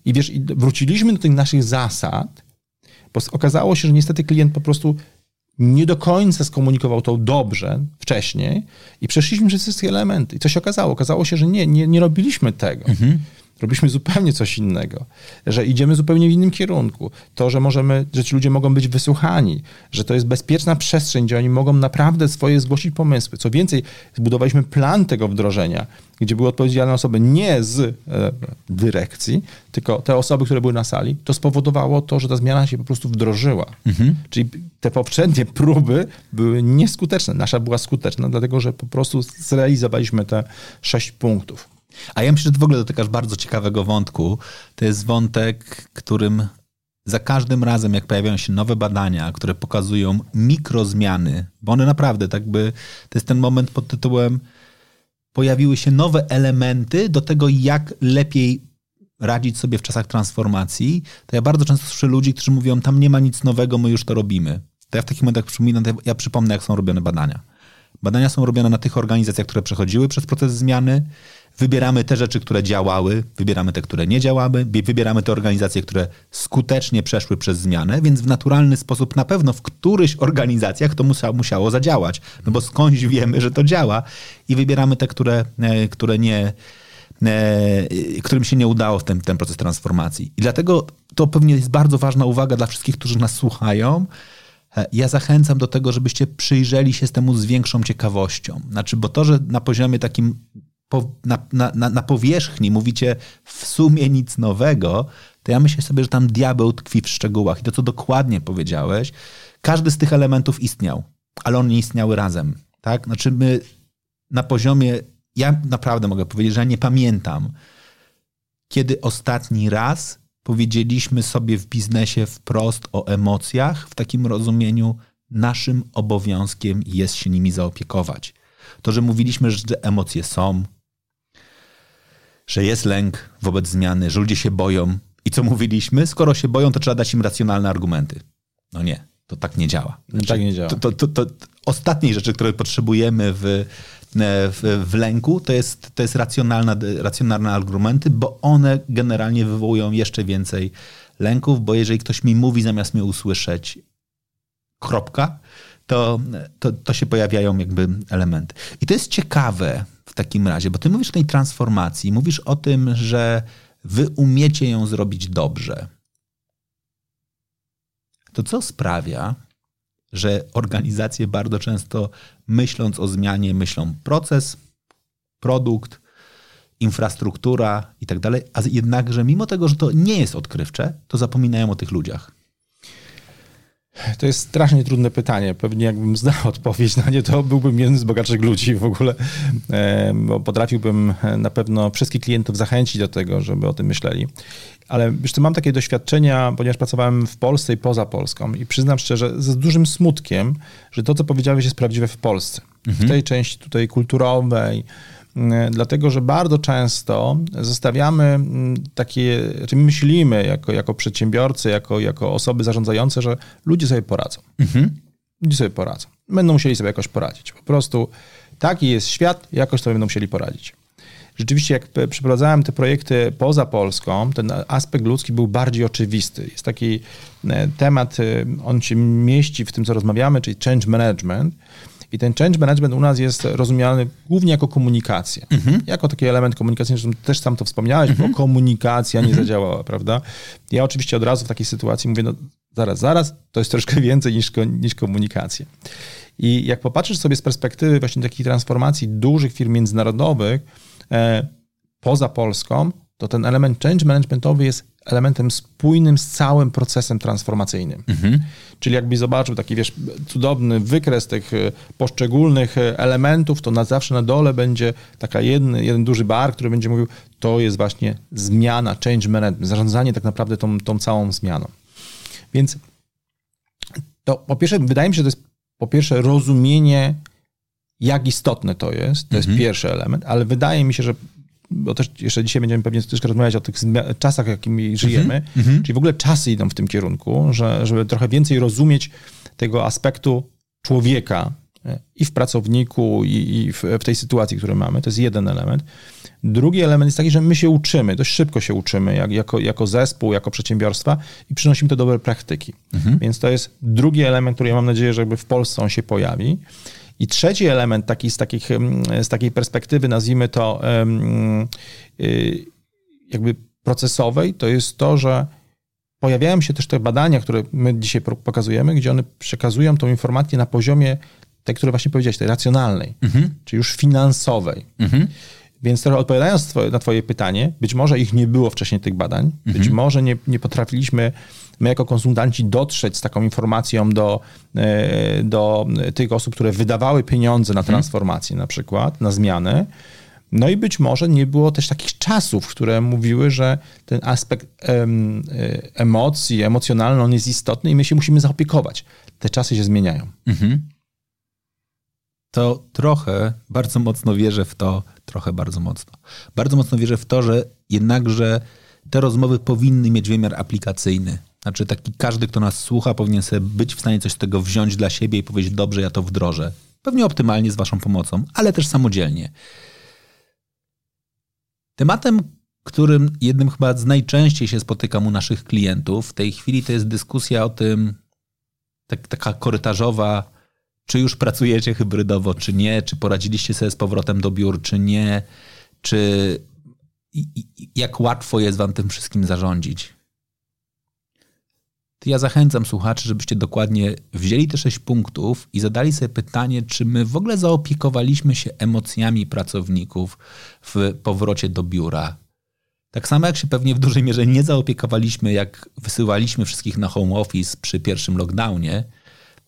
Speaker 2: I wiesz, wróciliśmy do tych naszych zasad, bo okazało się, że niestety klient po prostu nie do końca skomunikował to dobrze wcześniej i przeszliśmy przez wszystkie elementy. I co się okazało? Okazało się, że nie, nie, nie robiliśmy tego. Mhm robiliśmy zupełnie coś innego, że idziemy zupełnie w innym kierunku. To, że możemy, że ci ludzie mogą być wysłuchani, że to jest bezpieczna przestrzeń, gdzie oni mogą naprawdę swoje zgłosić pomysły. Co więcej, zbudowaliśmy plan tego wdrożenia, gdzie były odpowiedzialne osoby nie z e, dyrekcji, tylko te osoby, które były na sali. To spowodowało to, że ta zmiana się po prostu wdrożyła. Mhm. Czyli te poprzednie próby były nieskuteczne. Nasza była skuteczna, dlatego że po prostu zrealizowaliśmy te sześć punktów.
Speaker 1: A ja myślę, że ty w ogóle dotykasz bardzo ciekawego wątku. To jest wątek, którym za każdym razem, jak pojawiają się nowe badania, które pokazują mikrozmiany, bo one naprawdę tak by, to jest ten moment pod tytułem pojawiły się nowe elementy do tego, jak lepiej radzić sobie w czasach transformacji, to ja bardzo często słyszę ludzi, którzy mówią, tam nie ma nic nowego, my już to robimy. To ja w takich momentach przypominam, ja przypomnę, jak są robione badania. Badania są robione na tych organizacjach, które przechodziły przez proces zmiany, Wybieramy te rzeczy, które działały, wybieramy te, które nie działały, wybieramy te organizacje, które skutecznie przeszły przez zmianę, więc w naturalny sposób na pewno w którychś organizacjach to musiało, zadziałać, no bo skądś wiemy, że to działa i wybieramy te, które, e, które nie, e, którym się nie udało w ten, ten proces transformacji. I dlatego to pewnie jest bardzo ważna uwaga dla wszystkich, którzy nas słuchają. E, ja zachęcam do tego, żebyście przyjrzeli się temu z większą ciekawością. Znaczy, bo to, że na poziomie takim na, na, na powierzchni mówicie w sumie nic nowego, to ja myślę sobie, że tam diabeł tkwi w szczegółach. I to, co dokładnie powiedziałeś, każdy z tych elementów istniał, ale one nie istniały razem. Tak? Znaczy my na poziomie, ja naprawdę mogę powiedzieć, że ja nie pamiętam, kiedy ostatni raz powiedzieliśmy sobie w biznesie wprost o emocjach, w takim rozumieniu, naszym obowiązkiem jest się nimi zaopiekować. To, że mówiliśmy, że emocje są, że jest lęk wobec zmiany, że ludzie się boją. I co mówiliśmy? Skoro się boją, to trzeba dać im racjonalne argumenty. No nie, to tak nie działa.
Speaker 2: Znaczy, tak nie działa.
Speaker 1: To, to, to, ostatniej rzeczy, które potrzebujemy w, e, w, w, lęku, to jest, to jest racjonalne, racjonalne argumenty, bo one generalnie wywołują jeszcze więcej lęków, bo jeżeli ktoś mi mówi zamiast mnie usłyszeć kropka, to, to, to się pojawiają jakby elementy. I to jest ciekawe, takim razie? Bo ty mówisz o tej transformacji, mówisz o tym, że wy umiecie ją zrobić dobrze. To co sprawia, że organizacje bardzo często myśląc o zmianie, myślą proces, produkt, infrastruktura i tak dalej, a jednakże mimo tego, że to nie jest odkrywcze, to zapominają o tych ludziach.
Speaker 2: To jest strasznie trudne pytanie. Pewnie jakbym znał <laughs> odpowiedź na nie, to byłbym jeden z bogatszych ludzi w ogóle, bo potrafiłbym na pewno wszystkich klientów zachęcić do tego, żeby o tym myśleli. Ale wiesz mam takie doświadczenia, ponieważ pracowałem w Polsce i poza Polską i przyznam szczerze, z dużym smutkiem, że to, co powiedziałeś, jest prawdziwe w Polsce. Mhm. W tej części tutaj kulturowej, E, dlatego że bardzo często zostawiamy takie, czy myślimy jako, jako przedsiębiorcy, jako, jako osoby zarządzające, że ludzie sobie poradzą. Mhm. Ludzie sobie poradzą. Będą musieli sobie jakoś poradzić. Po prostu taki jest świat, jakoś sobie będą musieli poradzić. rzeczywiście jak przeprowadzałem te projekty poza Polską, ten aspekt ludzki był bardziej oczywisty. Jest taki e, temat, e, on się mieści w tym, co rozmawiamy, czyli change management. I ten change management u nas jest rozumiany głównie jako komunikacja. Mhm. Jako taki element komunikacyjny, zresztą też sam to wspomniałeś, mhm. bo komunikacja nie mhm. zadziałała, prawda? Ja oczywiście od razu w takiej sytuacji mówię, no zaraz, zaraz, to jest troszkę więcej niż, niż komunikacja. I jak popatrzysz sobie z perspektywy właśnie takiej transformacji dużych firm międzynarodowych e, poza Polską, to ten element change managementowy jest elementem spójnym z całym procesem transformacyjnym. Mhm. Czyli jakbyś zobaczył taki, wiesz, cudowny wykres tych e, poszczególnych e, elementów, to na zawsze na dole będzie taka jeden, jeden duży bar, który będzie mówił, to jest właśnie zmiana, change management, zarządzanie tak naprawdę tą, tą całą zmianą. Więc to po pierwsze, wydaje mi się, że to jest po pierwsze rozumienie, jak istotne to jest, to mhm. jest pierwszy element, ale wydaje mi się, że bo też jeszcze dzisiaj będziemy pewnie troszkę rozmawiać o tych czasach, jakimi żyjemy, mm-hmm. czyli w ogóle czasy idą w tym kierunku, że, żeby trochę więcej rozumieć tego aspektu człowieka e, i w pracowniku, i, i w, w, tej sytuacji, którą mamy. To jest jeden element. Drugi element jest taki, że my się uczymy, dość szybko się uczymy, jak, jako, jako zespół, jako przedsiębiorstwa i przynosimy to dobre praktyki. Mm-hmm. Więc to jest drugi element, który ja mam nadzieję, że jakby w Polsce on się pojawi. I trzeci element taki z, takich, z takiej perspektywy, nazwijmy to y, jakby procesowej, to jest to, że pojawiają się też te badania, które my dzisiaj pokazujemy, gdzie one przekazują tą informację na poziomie tej, które właśnie powiedziałeś, tej racjonalnej, mhm. czy już finansowej. Mhm. Więc trochę odpowiadając na Twoje pytanie, być może ich nie było wcześniej tych badań, mhm. być może nie, nie potrafiliśmy my jako konsultanci dotrzeć z taką informacją do, e, do tych osób, które wydawały pieniądze na mhm. transformację na przykład, na zmiany. No i być może nie było też takich czasów, które mówiły, że ten aspekt em, e, emocji, emocjonalny, on jest istotny i my się musimy zaopiekować. Te czasy się zmieniają. Mhm.
Speaker 1: To trochę, bardzo mocno wierzę w to, trochę bardzo mocno. Bardzo mocno wierzę w to, że jednakże te rozmowy powinny mieć wymiar aplikacyjny. Znaczy taki każdy, kto nas słucha, powinien sobie być w stanie coś z tego wziąć dla siebie i powiedzieć, dobrze, ja to wdrożę. Pewnie optymalnie z waszą pomocą, ale też samodzielnie. Tematem, którym jednym chyba z najczęściej się spotykam u naszych klientów w tej chwili, to jest dyskusja o tym, tak, taka korytarzowa, czy już pracujecie hybrydowo, czy nie, czy poradziliście sobie z powrotem do biur, czy nie, czy jak łatwo jest wam tym wszystkim zarządzić to ja zachęcam słuchaczy, żebyście dokładnie wzięli te sześć punktów i zadali sobie pytanie, czy my w ogóle zaopiekowaliśmy się emocjami pracowników w powrocie do biura. Tak samo jak się pewnie w dużej mierze nie zaopiekowaliśmy, jak wysyłaliśmy wszystkich na home office przy pierwszym lockdownie,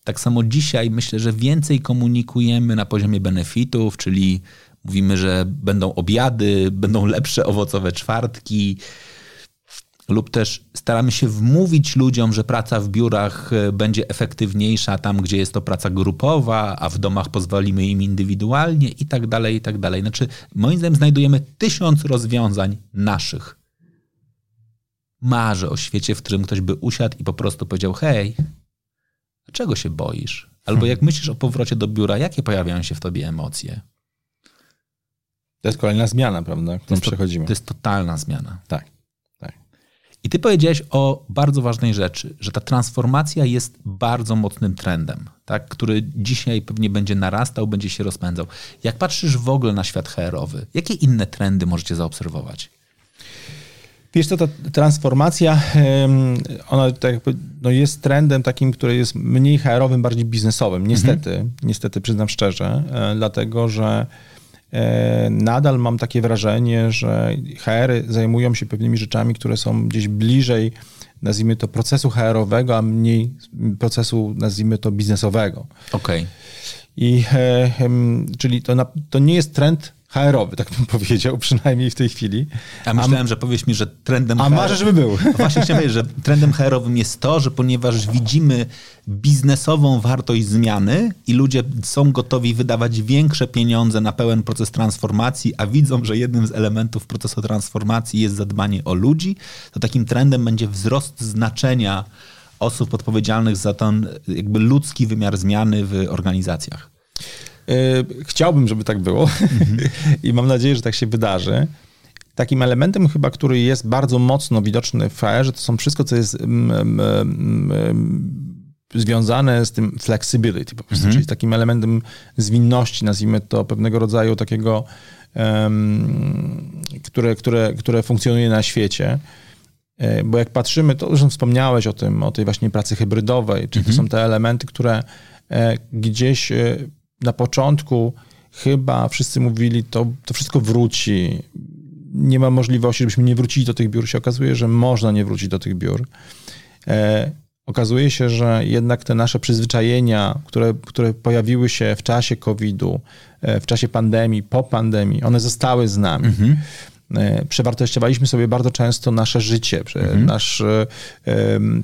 Speaker 1: tak samo dzisiaj myślę, że więcej komunikujemy na poziomie benefitów, czyli mówimy, że będą obiady, będą lepsze owocowe czwartki, lub też staramy się wmówić ludziom, że praca w biurach e, będzie efektywniejsza tam, gdzie jest to praca grupowa, a w domach pozwolimy im indywidualnie i tak dalej, i tak dalej. Znaczy, moim zdaniem znajdujemy tysiąc rozwiązań naszych. Marzę o świecie, w którym ktoś by usiadł i po prostu powiedział: Hej, czego się boisz? Albo jak myślisz o powrocie do biura, jakie pojawiają się w tobie emocje?
Speaker 2: To jest kolejna zmiana, prawda? Którą to przechodzimy.
Speaker 1: To jest totalna zmiana.
Speaker 2: Tak.
Speaker 1: I ty powiedziałeś o bardzo ważnej rzeczy, że ta transformacja jest bardzo mocnym trendem, tak, który dzisiaj pewnie będzie narastał, będzie się rozpędzał. Jak patrzysz w ogóle na świat HR-owy, jakie inne trendy możecie zaobserwować?
Speaker 2: Wiesz co, ta transformacja, ona tak jakby, no jest trendem takim, który jest mniej HR-owym, bardziej biznesowym. Niestety, mhm. niestety przyznam szczerze, e, dlatego że nadal mam takie wrażenie, że HR zajmują się pewnymi rzeczami, które są gdzieś bliżej, nazwijmy to, procesu HR-owego, a mniej procesu, nazwijmy to, biznesowego.
Speaker 1: Okej. Okay.
Speaker 2: I e, czyli to, to nie jest trend HR-owy, tak bym powiedział, przynajmniej w tej chwili.
Speaker 1: A myślałem, a, że powiesz mi, że trendem
Speaker 2: A marzę, żeby był.
Speaker 1: Właśnie chciałem powiedzieć, że trendem HR-owym jest to, że ponieważ widzimy biznesową wartość zmiany i ludzie są gotowi wydawać większe pieniądze na pełen proces transformacji, a widzą, że jednym z elementów procesu transformacji jest zadbanie o ludzi, to takim trendem będzie wzrost znaczenia osób odpowiedzialnych za ten jakby ludzki wymiar zmiany w organizacjach.
Speaker 2: Chciałbym, żeby tak było mhm. <laughs> i mam nadzieję, że tak się wydarzy. Takim elementem chyba, który jest bardzo mocno widoczny w HR, to są wszystko, co jest mm, mm, mm, związane z tym flexibility, po prostu, mhm. czyli takim elementem zwinności, nazwijmy to pewnego rodzaju takiego, um, które, które, które funkcjonuje na świecie. E, bo jak patrzymy, to już wspomniałeś o tym, o tej właśnie pracy hybrydowej, czyli mhm. to są te elementy, które e, gdzieś e, na początku chyba wszyscy mówili, to, to wszystko wróci. Nie ma możliwości, żebyśmy nie wrócili do tych biur. Się okazuje, że można nie wrócić do tych biur okazuje się, że jednak te nasze przyzwyczajenia, które, które pojawiły się w czasie COVID-u, e, w czasie pandemii, po pandemii, one zostały z nami. Mhm. E, przewartościowaliśmy sobie bardzo często nasze życie, mhm. nasz, e,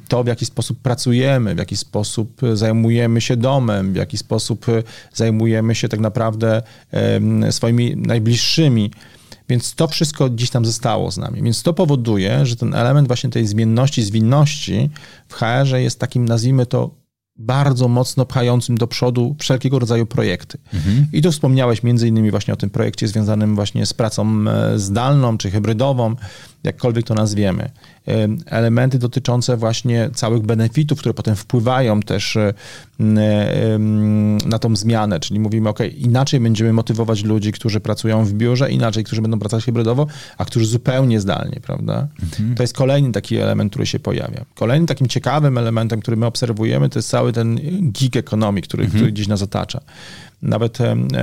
Speaker 2: to w jaki sposób pracujemy, w jaki sposób zajmujemy się domem, w jaki sposób zajmujemy się tak naprawdę swoimi najbliższymi. Więc to wszystko gdzieś tam zostało z nami. Więc to powoduje, że ten element właśnie tej zmienności, zwinności w HR-ze jest takim, nazwijmy to, bardzo mocno pchającym do przodu wszelkiego rodzaju projekty. Mhm. I tu wspomniałeś między innymi właśnie o tym projekcie związanym właśnie z pracą e, zdalną czy hybrydową, jakkolwiek to nazwiemy elementy dotyczące właśnie całych benefitów, które potem wpływają też e, na tą zmianę, czyli mówimy, ok, inaczej będziemy motywować ludzi, którzy pracują w biurze, inaczej, którzy będą pracować hybrydowo, a którzy zupełnie zdalnie, prawda? Mhm. To jest kolejny taki element, który się pojawia. Kolejnym takim ciekawym elementem, który my obserwujemy, to jest cały ten gig economy, który, mhm. który gdzieś nas otacza. Nawet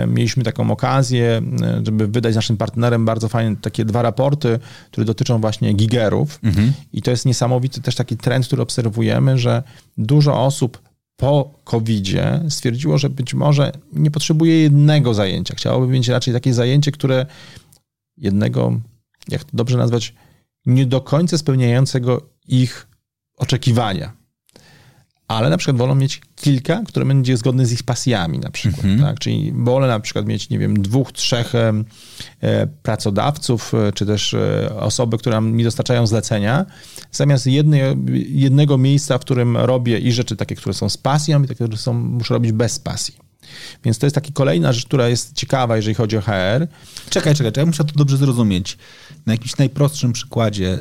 Speaker 2: mieliśmy taką okazję, żeby wydać naszym partnerem bardzo fajne takie dwa raporty, które dotyczą właśnie gigerów. Mhm. I to jest niesamowity też taki trend, który obserwujemy, że dużo osób po COVID-zie stwierdziło, że być może nie potrzebuje jednego zajęcia. Chciałoby mieć raczej takie zajęcie, które jednego, jak to dobrze nazwać, nie do końca spełniającego ich oczekiwania ale na przykład wolą mieć kilka, które będzie zgodne z ich pasjami na przykład, -hmm. tak? Czyli wolę na przykład mieć, nie wiem, dwóch, trzech e, pracodawców, e, czy też e, osoby, które mi dostarczają zlecenia, zamiast jednej, jednego miejsca, w którym robię i rzeczy takie, które są z pasją i takie, które są, muszę robić bez pasji. Więc to jest taka kolejna rzecz, która jest ciekawa, jeżeli chodzi o HR.
Speaker 1: Czekaj, czekaj, czekaj, muszę to dobrze zrozumieć. Na jakimś najprostszym przykładzie.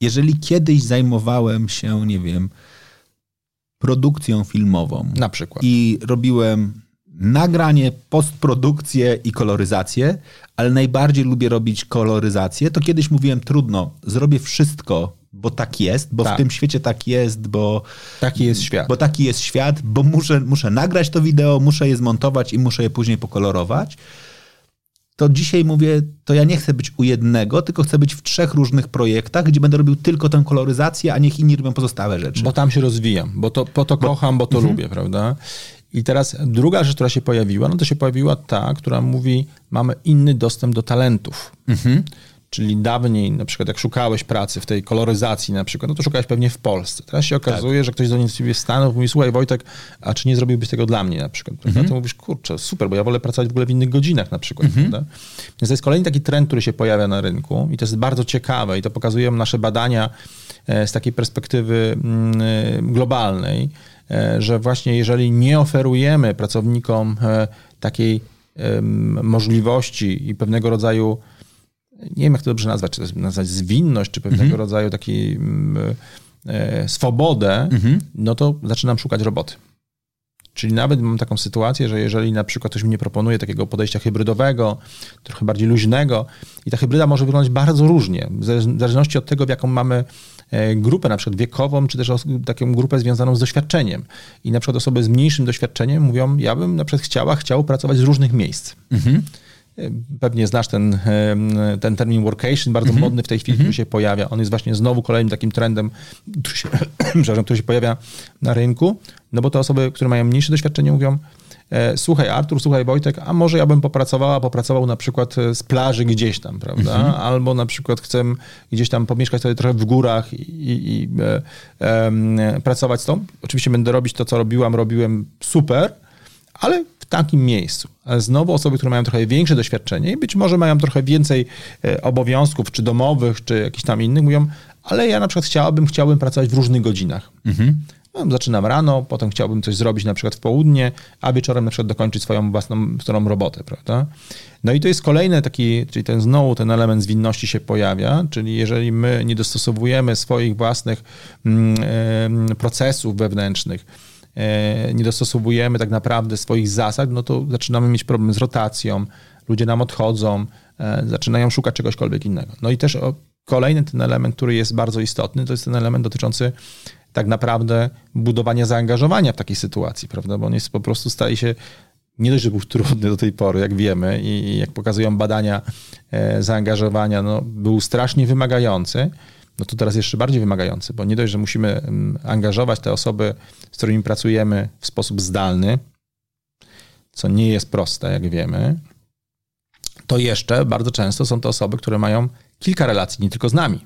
Speaker 1: Jeżeli kiedyś zajmowałem się, nie wiem, produkcją filmową.
Speaker 2: Na przykład.
Speaker 1: I robiłem nagranie, postprodukcję i koloryzację, ale najbardziej lubię robić koloryzację. To kiedyś mówiłem, trudno, zrobię wszystko, bo tak jest, bo tak. w tym świecie tak jest, bo...
Speaker 2: Taki jest świat.
Speaker 1: Bo taki jest świat, bo muszę, muszę nagrać to wideo, muszę je zmontować i muszę je później pokolorować to dzisiaj mówię, to ja nie chcę być u jednego, tylko chcę być w trzech różnych projektach, gdzie będę robił tylko tę koloryzację, a niech inni robią pozostałe rzeczy.
Speaker 2: Bo tam się rozwijam, bo to, bo to bo, kocham, bo to mhm. lubię, prawda? I teraz druga rzecz, która się pojawiła, no to się pojawiła ta, która mówi, mamy inny dostęp do talentów. Mhm. Czyli dawniej, na przykład jak szukałeś pracy w tej koloryzacji na przykład, no to szukałeś pewnie w Polsce. Teraz się okazuje, tak. że ktoś do ciebie w Stanów mówi, słuchaj Wojtek, a czy nie zrobiłbyś tego dla mnie na przykład? Mhm. Ty mówisz, kurczę, super, bo ja wolę pracować w ogóle w innych godzinach na przykład. Mhm. Więc to jest kolejny taki trend, który się pojawia na rynku i to jest bardzo ciekawe i to pokazują nasze badania e, z takiej perspektywy mm, e, globalnej, e, że właśnie jeżeli nie oferujemy pracownikom takiej możliwości i pewnego rodzaju nie wiem jak to dobrze nazwać, czy to nazwać zwinność, czy pewnego mhm. rodzaju taki mm, e, swobodę, mhm. no to zaczynam szukać roboty. Czyli nawet mam taką sytuację, że jeżeli na przykład ktoś mi nie proponuje takiego podejścia hybrydowego, trochę bardziej luźnego, i ta hybryda może wyglądać bardzo różnie, w zależności od tego, w jaką mamy e, grupę, na przykład wiekową, czy też taką grupę związaną z doświadczeniem. I na przykład osoby z mniejszym doświadczeniem mówią, ja bym na przykład chciała, chciał pracować z różnych miejsc. Mhm. Pewnie znasz ten, ten termin workation, bardzo mm -hmm. modny w tej chwili, mm -hmm. który się pojawia. On jest właśnie znowu kolejnym takim trendem, który się, <clears throat> który się pojawia na rynku, no bo te osoby, które mają mniejsze doświadczenie mówią, e, słuchaj Artur, słuchaj Wojtek, a może ja bym popracowała, popracował na przykład e, z plaży gdzieś tam, prawda? -hmm. Albo na przykład chcę gdzieś tam pomieszkać sobie trochę w górach i, i, i e, e, pracować z tą. Oczywiście będę robić to, co robiłam, robiłem super, ale w takim miejscu. Ale znowu osoby, które mają trochę większe doświadczenie i być może mają trochę więcej e, obowiązków, czy domowych, czy jakichś tam innych, mówią, ale ja na przykład chciałabym, chciałbym pracować w różnych godzinach. Mhm. No, zaczynam rano, potem chciałbym coś zrobić na przykład w południe, a wieczorem na przykład dokończyć swoją własną którą robotę, prawda? No i to jest kolejny taki, czyli ten znowu ten element zwinności się pojawia, czyli jeżeli my nie dostosowujemy swoich własnych mm, procesów wewnętrznych, nie dostosowujemy tak naprawdę swoich zasad, no to zaczynamy mieć problem z rotacją, ludzie nam odchodzą, e, zaczynają szukać czegośkolwiek innego. No i też kolejny ten element, który jest bardzo istotny, to jest ten element dotyczący tak naprawdę budowania zaangażowania w takiej sytuacji, prawda? Bo on jest po prostu staje się nie dość, że był trudny do tej pory, jak wiemy, i jak pokazują badania e, zaangażowania, no, był strasznie wymagający, no to teraz jeszcze bardziej wymagający, bo nie dość, że musimy mm, angażować te osoby, z którymi pracujemy w sposób zdalny, co nie jest proste, jak wiemy, to jeszcze bardzo często są to osoby, które mają kilka relacji, nie tylko z nami.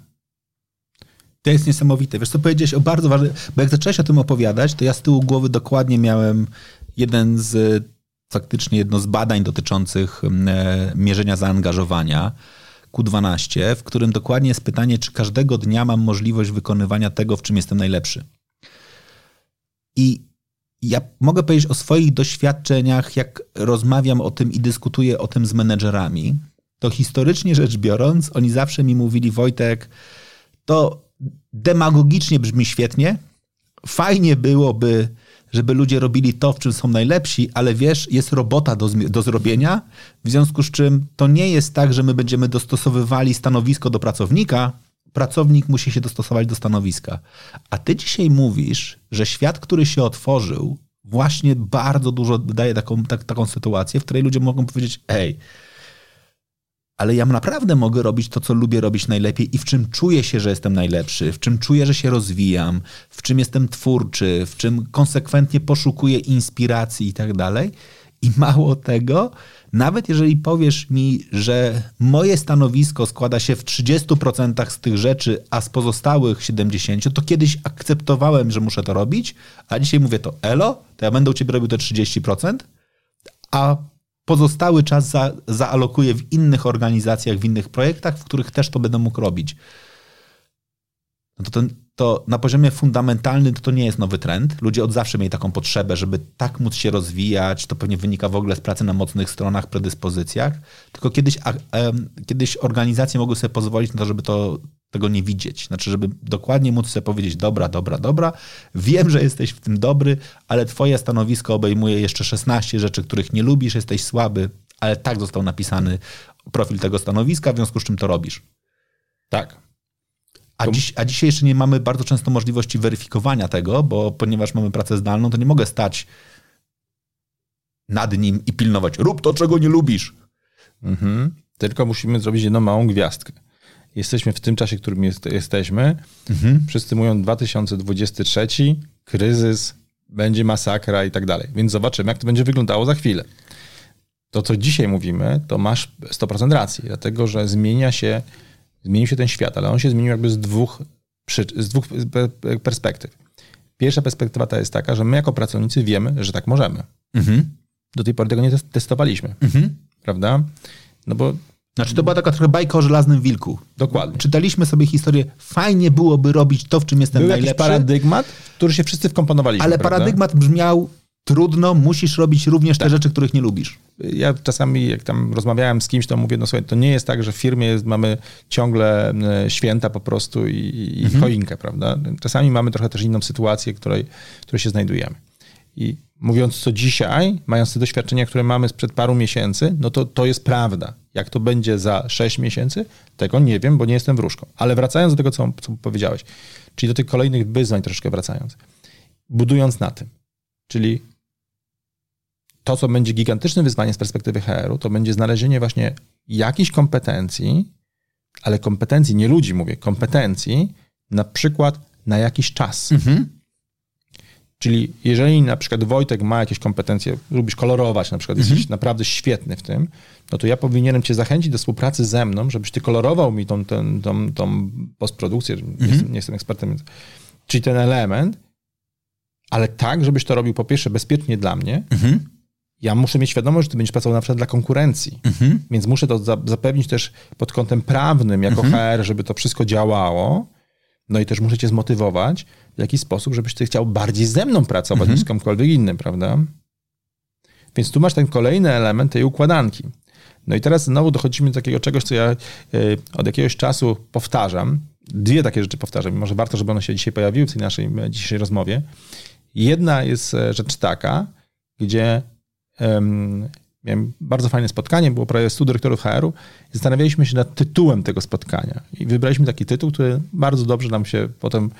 Speaker 1: To jest niesamowite. Wiesz co, powiedziałeś o bardzo ważnym, bo jak zacząłeś o tym opowiadać, to ja z tyłu głowy dokładnie miałem jeden z, faktycznie jedno z badań dotyczących e, mierzenia zaangażowania, Q12, w którym dokładnie jest pytanie, czy każdego dnia mam możliwość wykonywania tego, w czym jestem najlepszy. I ja mogę powiedzieć o swoich doświadczeniach, jak rozmawiam o tym i dyskutuję o tym z menedżerami, to historycznie rzecz biorąc, oni zawsze mi mówili, Wojtek, to demagogicznie brzmi świetnie. Fajnie byłoby, żeby ludzie robili to, w czym są najlepsi, ale wiesz, jest robota do, do zrobienia, w związku z czym to nie jest tak, że my będziemy dostosowywali stanowisko do pracownika, pracownik musi się dostosować do stanowiska. A ty dzisiaj mówisz, że świat, który się otworzył, właśnie bardzo dużo daje taką, tak, taką sytuację, w której ludzie mogą powiedzieć: Ej, ale ja naprawdę mogę robić to, co lubię robić najlepiej i w czym czuję się, że jestem najlepszy, w czym czuję, że się rozwijam, w czym jestem twórczy, w czym konsekwentnie poszukuję inspiracji i tak dalej. I mało tego, nawet jeżeli powiesz mi, że moje stanowisko składa się w 30% z tych rzeczy, a z pozostałych 70%, to kiedyś akceptowałem, że muszę to robić, a dzisiaj mówię to elo, to ja będę u ciebie robił te 30%, a pozostały czas za, zaalokuję w innych organizacjach, w innych projektach, w których też to będę mógł robić. No to, ten, to na poziomie fundamentalnym to, to nie jest nowy trend. Ludzie od zawsze mieli taką potrzebę, żeby tak móc się rozwijać. To pewnie wynika w ogóle z pracy na mocnych stronach, predyspozycjach. Tylko kiedyś, a, a, kiedyś organizacje mogły sobie pozwolić na to, żeby to tego nie widzieć. Znaczy, żeby dokładnie móc sobie powiedzieć, dobra, dobra, dobra, wiem, że jesteś w tym dobry, ale twoje stanowisko obejmuje jeszcze 16 rzeczy, których nie lubisz, jesteś słaby, ale tak został napisany profil tego stanowiska, w związku z czym to robisz.
Speaker 2: Tak.
Speaker 1: A, dziś, a dzisiaj jeszcze nie mamy bardzo często możliwości weryfikowania tego, bo ponieważ mamy pracę zdalną, to nie mogę stać nad nim i pilnować, rób to, czego nie lubisz.
Speaker 2: Mhm. Tylko musimy zrobić jedną małą gwiazdkę jesteśmy w tym czasie, w którym jest, jesteśmy. Mhm. Wszyscy mówią 2023, kryzys, będzie masakra i tak dalej. Więc zobaczymy, jak to będzie wyglądało za chwilę. To, co dzisiaj mówimy, to masz 100% racji, dlatego że zmienia się, zmienił się ten świat, ale on się zmienił jakby z dwóch, z dwóch perspektyw. Pierwsza perspektywa ta jest taka, że my jako pracownicy wiemy, że tak możemy. Mhm. Do tej pory tego nie testowaliśmy, mhm. prawda? No bo
Speaker 1: znaczy to była taka trochę bajka o żelaznym wilku.
Speaker 2: Dokładnie.
Speaker 1: Czytaliśmy sobie historię, fajnie byłoby robić to, w czym jestem
Speaker 2: Był
Speaker 1: najlepszy.
Speaker 2: Był paradygmat, w który się wszyscy wkomponowaliśmy.
Speaker 1: Ale
Speaker 2: prawda?
Speaker 1: paradygmat brzmiał trudno, musisz robić również tak. te rzeczy, których nie lubisz.
Speaker 2: Ja czasami, jak tam rozmawiałem z kimś, to mówię, no słuchaj, to nie jest tak, że w firmie jest, mamy ciągle e, święta po prostu i, i mhm. choinkę, prawda? Czasami mamy trochę też inną sytuację, której, w której się znajdujemy. I mówiąc co dzisiaj, mając te doświadczenia, które mamy sprzed paru miesięcy, no to to jest prawda. Jak to będzie za 6 miesięcy, tego nie wiem, bo nie jestem wróżką. Ale wracając do tego, co, co powiedziałeś, czyli do tych kolejnych wyzwań troszkę wracając, budując na tym, czyli to, co będzie gigantycznym wyzwaniem z perspektywy HR-u, to będzie znalezienie właśnie jakichś kompetencji, ale kompetencji, nie ludzi mówię, kompetencji, na przykład na jakiś czas. Mhm. Czyli jeżeli na przykład Wojtek ma jakieś kompetencje, lubisz kolorować, na przykład mhm. jesteś naprawdę świetny w tym, no to ja powinienem cię zachęcić do współpracy ze mną, żebyś ty kolorował mi tą, tą, tą, tą postprodukcję, mhm. nie, jestem, nie jestem ekspertem, więc, czyli ten element, ale tak, żebyś to robił po pierwsze bezpiecznie dla mnie, mhm. ja muszę mieć świadomość, że ty będziesz pracował na przykład dla konkurencji, mhm. więc muszę to zapewnić też pod kątem prawnym jako HR, żeby to wszystko działało, No i też muszę cię zmotywować w jakiś sposób, żebyś ty chciał bardziej ze mną pracować mhm. niż z kimkolwiek innym, prawda? Więc tu masz ten kolejny element tej układanki. No i teraz znowu dochodzimy do takiego czegoś, co ja y, od jakiegoś czasu powtarzam. Dwie takie rzeczy powtarzam. Może warto, żeby one się dzisiaj pojawiły w tej naszej e, dzisiejszej rozmowie. Jedna jest e, rzecz taka, gdzie um, miałem bardzo fajne spotkanie, było prawie 100 dyrektorów HR-u i zastanawialiśmy się nad tytułem tego spotkania. I wybraliśmy taki tytuł, który bardzo dobrze nam się potem,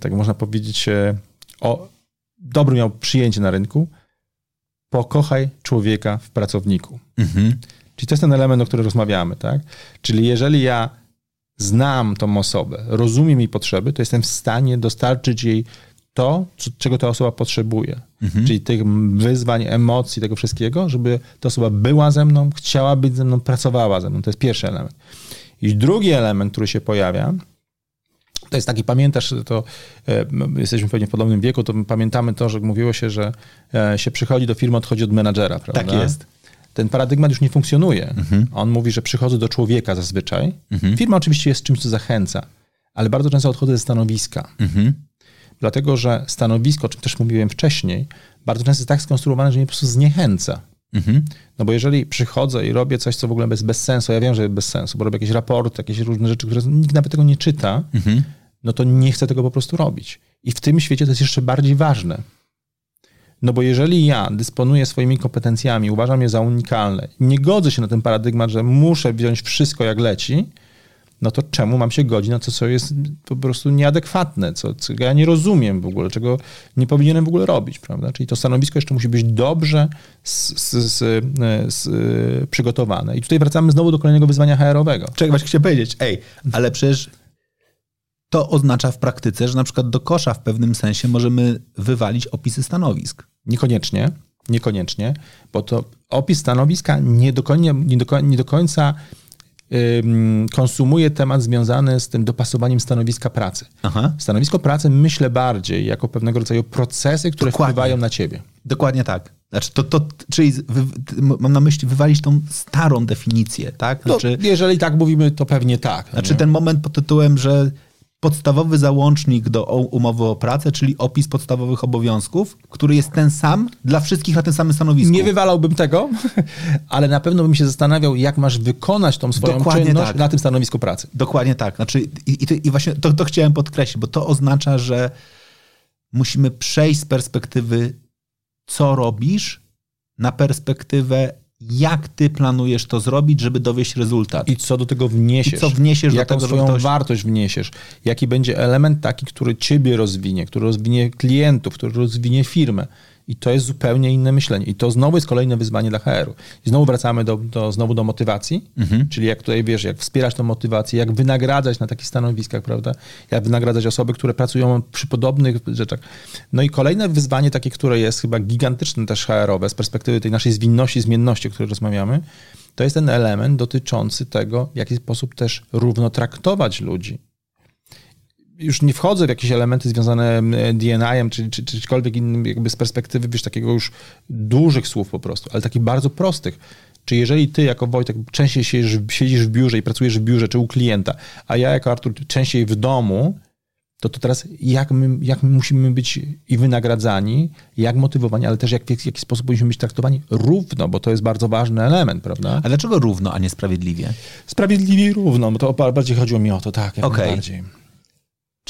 Speaker 2: tak można powiedzieć, o, dobry miał przyjęcie na rynku. Pokochaj człowieka w pracowniku. Mhm. Czyli to jest ten element, o którym rozmawiamy, tak? Czyli jeżeli ja znam tą osobę, rozumiem jej potrzeby, to jestem w stanie dostarczyć jej to, czego ta osoba potrzebuje. Mhm. Czyli tych wyzwań, emocji, tego wszystkiego, żeby ta osoba była ze mną, chciała być ze mną, pracowała ze mną. To jest pierwszy element. I drugi element, który się pojawia, to jest taki, pamiętasz, to e, jesteśmy pewnie w podobnym wieku, to pamiętamy to, że mówiło się, że e, się przychodzi do firmy, odchodzi od menadżera, prawda?
Speaker 1: Tak jest.
Speaker 2: Ten paradygmat już nie funkcjonuje. Mhm. On mówi, że przychodzę do człowieka zazwyczaj. Mhm. Firma oczywiście jest czymś, co zachęca, ale bardzo często odchodzę ze stanowiska. Mhm dlatego że stanowisko, o czym też mówiłem wcześniej, bardzo często jest tak skonstruowane, że mnie po prostu zniechęca. Mhm. No bo jeżeli przychodzę i robię coś, co w ogóle jest bez sensu, ja wiem, że jest bez sensu, bo robię jakieś raporty, jakieś różne rzeczy, które nikt nawet tego nie czyta, mhm. no to nie chcę tego po prostu robić. I w tym świecie to jest jeszcze bardziej ważne. No bo jeżeli ja dysponuję swoimi kompetencjami, uważam je za unikalne, nie godzę się na ten paradygmat, że muszę wziąć wszystko jak leci, no to czemu mam się godzić na to, co jest po prostu nieadekwatne, co, co ja nie rozumiem w ogóle, czego nie powinienem w ogóle robić, prawda? Czyli to stanowisko jeszcze musi być dobrze z, przygotowane. I tutaj wracamy znowu do kolejnego wyzwania HR-owego.
Speaker 1: Czego właśnie chciałem powiedzieć, ej, ale przecież to oznacza w praktyce, że na przykład do kosza w pewnym sensie możemy wywalić opisy stanowisk.
Speaker 2: Niekoniecznie, niekoniecznie, bo to opis stanowiska nie do, końca, nie do końca konsumuje temat związany z tym dopasowaniem stanowiska pracy. Aha. Stanowisko pracy myślę bardziej jako pewnego rodzaju procesy, które Dokładnie. wpływają na ciebie.
Speaker 1: Dokładnie tak. Znaczy, to, to, czyli wy, mam na myśli wywalić tą starą definicję, tak?
Speaker 2: Znaczy, jeżeli tak mówimy, to pewnie tak.
Speaker 1: Znaczy nie? ten moment pod tytułem, że podstawowy załącznik do umowy o pracę, czyli opis podstawowych obowiązków, który jest ten sam dla wszystkich na tym samym stanowisku.
Speaker 2: Nie wywalałbym tego, <laughs> ale na pewno bym się zastanawiał, jak masz wykonać tą swoją Dokładnie czynność tak. na tym stanowisku pracy.
Speaker 1: Dokładnie tak. Znaczy, i, i, i właśnie to, to chciałem podkreślić, bo to oznacza, że musimy przejść z perspektywy, co robisz, na perspektywę, jak ty planujesz to zrobić, żeby dowieść rezultat.
Speaker 2: I co do tego wniesiesz. I
Speaker 1: co wniesiesz
Speaker 2: Jaką
Speaker 1: do tego,
Speaker 2: swoją ktoś... wartość wniesiesz. Jaki będzie element taki, który ciebie rozwinie, który rozwinie klientów, który rozwinie firmę. I to jest zupełnie inne myślenie. I to znowu jest kolejne wyzwanie dla HR-u. I znowu wracamy do, do, znowu do motywacji, mhm. czyli jak tutaj wiesz, jak wspierać tą motywację, jak wynagradzać na takich stanowiskach, prawda? Jak wynagradzać osoby, które pracują przy podobnych rzeczach. No i kolejne wyzwanie takie, które jest chyba gigantyczne też HR-owe z perspektywy tej naszej zwinności, zmienności, o której rozmawiamy, to jest ten element dotyczący tego, w jaki sposób też równo traktować ludzi już nie wchodzę w jakieś elementy związane DNI-em, czy, czy, czy czymkolwiek innym, jakby z perspektywy, wiesz, takiego już dużych słów po prostu, ale takich bardzo prostych. Czy jeżeli ty jako Wojtek częściej siedzisz, siedzisz w biurze i pracujesz w biurze, czy u klienta, a ja jako Artur częściej w domu, to, to teraz jak my, jak my musimy być i wynagradzani, jak motywowani, ale też jak, w jaki sposób powinniśmy być traktowani równo, bo to jest bardzo ważny element, prawda?
Speaker 1: A dlaczego równo, a nie sprawiedliwie?
Speaker 2: Sprawiedliwie i równo, bo to bardziej chodziło mi o to, tak, jak okay. najbardziej.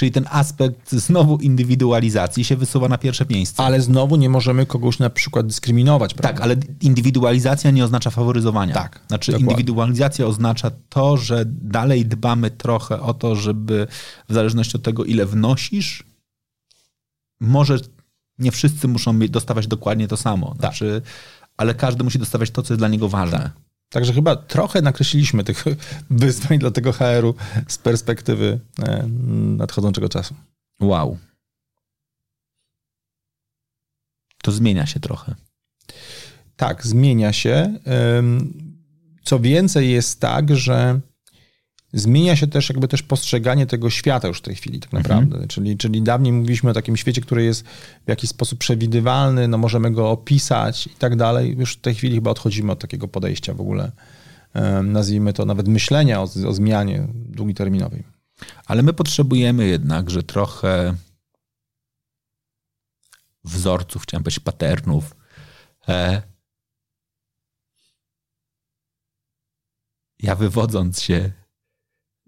Speaker 1: Czyli ten aspekt znowu indywidualizacji się wysuwa na pierwsze miejsce.
Speaker 2: Ale znowu nie możemy kogoś na przykład dyskryminować.
Speaker 1: Prawda? Tak, ale indywidualizacja nie oznacza faworyzowania. Tak. Znaczy dokładnie. indywidualizacja oznacza to, że dalej dbamy trochę o to, żeby w zależności od tego, ile wnosisz, może nie wszyscy muszą dostawać dokładnie to samo. Tak. Znaczy, tak. ale każdy musi dostawać to, co jest dla niego ważne. Tak.
Speaker 2: Także chyba trochę nakreśliliśmy tych <laughs> wyzwań dla tego HR-u z perspektywy e, nadchodzącego czasu.
Speaker 1: Wow. To zmienia się trochę.
Speaker 2: Tak, zmienia się. Co więcej, jest tak, że zmienia się też jakby też postrzeganie tego świata już w tej chwili tak naprawdę. Mhm. Czyli, czyli dawniej mówiliśmy o takim świecie, który jest w jakiś sposób przewidywalny, no możemy go opisać i tak dalej. Już w tej chwili chyba odchodzimy od takiego podejścia w ogóle, nazwijmy to nawet myślenia o, o zmianie długiterminowej.
Speaker 1: Ale my potrzebujemy jednak, że trochę wzorców, chciałem powiedzieć patternów, e, ja wywodząc się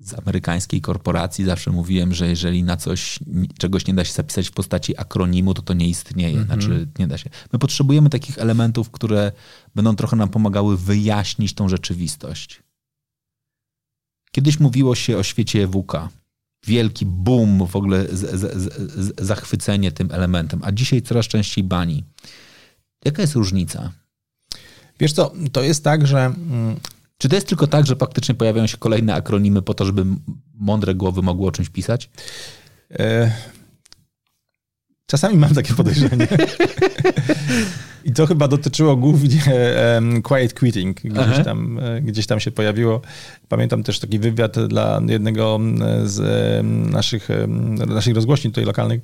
Speaker 1: z amerykańskiej korporacji zawsze mówiłem, że jeżeli na coś, czegoś nie da się zapisać w postaci akronimu, to to nie istnieje. -hmm. Znaczy, nie da się. My potrzebujemy takich elementów, które będą trochę nam pomagały wyjaśnić tą rzeczywistość. Kiedyś mówiło się o świecie EWK. Wielki boom, w ogóle z, z, z, zachwycenie tym elementem, a dzisiaj coraz częściej bani. Jaka jest różnica?
Speaker 2: Wiesz co, to jest tak, że mm,
Speaker 1: czy to jest tylko tak, że faktycznie pojawiają się kolejne akronimy po to, żeby mądre głowy mogły o czymś pisać? E...
Speaker 2: Czasami mam takie podejrzenie. <laughs> I to chyba dotyczyło głównie um, quiet quitting. Gdzieś tam, e, gdzieś tam się pojawiło. Pamiętam też taki wywiad dla jednego z naszych, naszych rozgłośni tutaj lokalnych,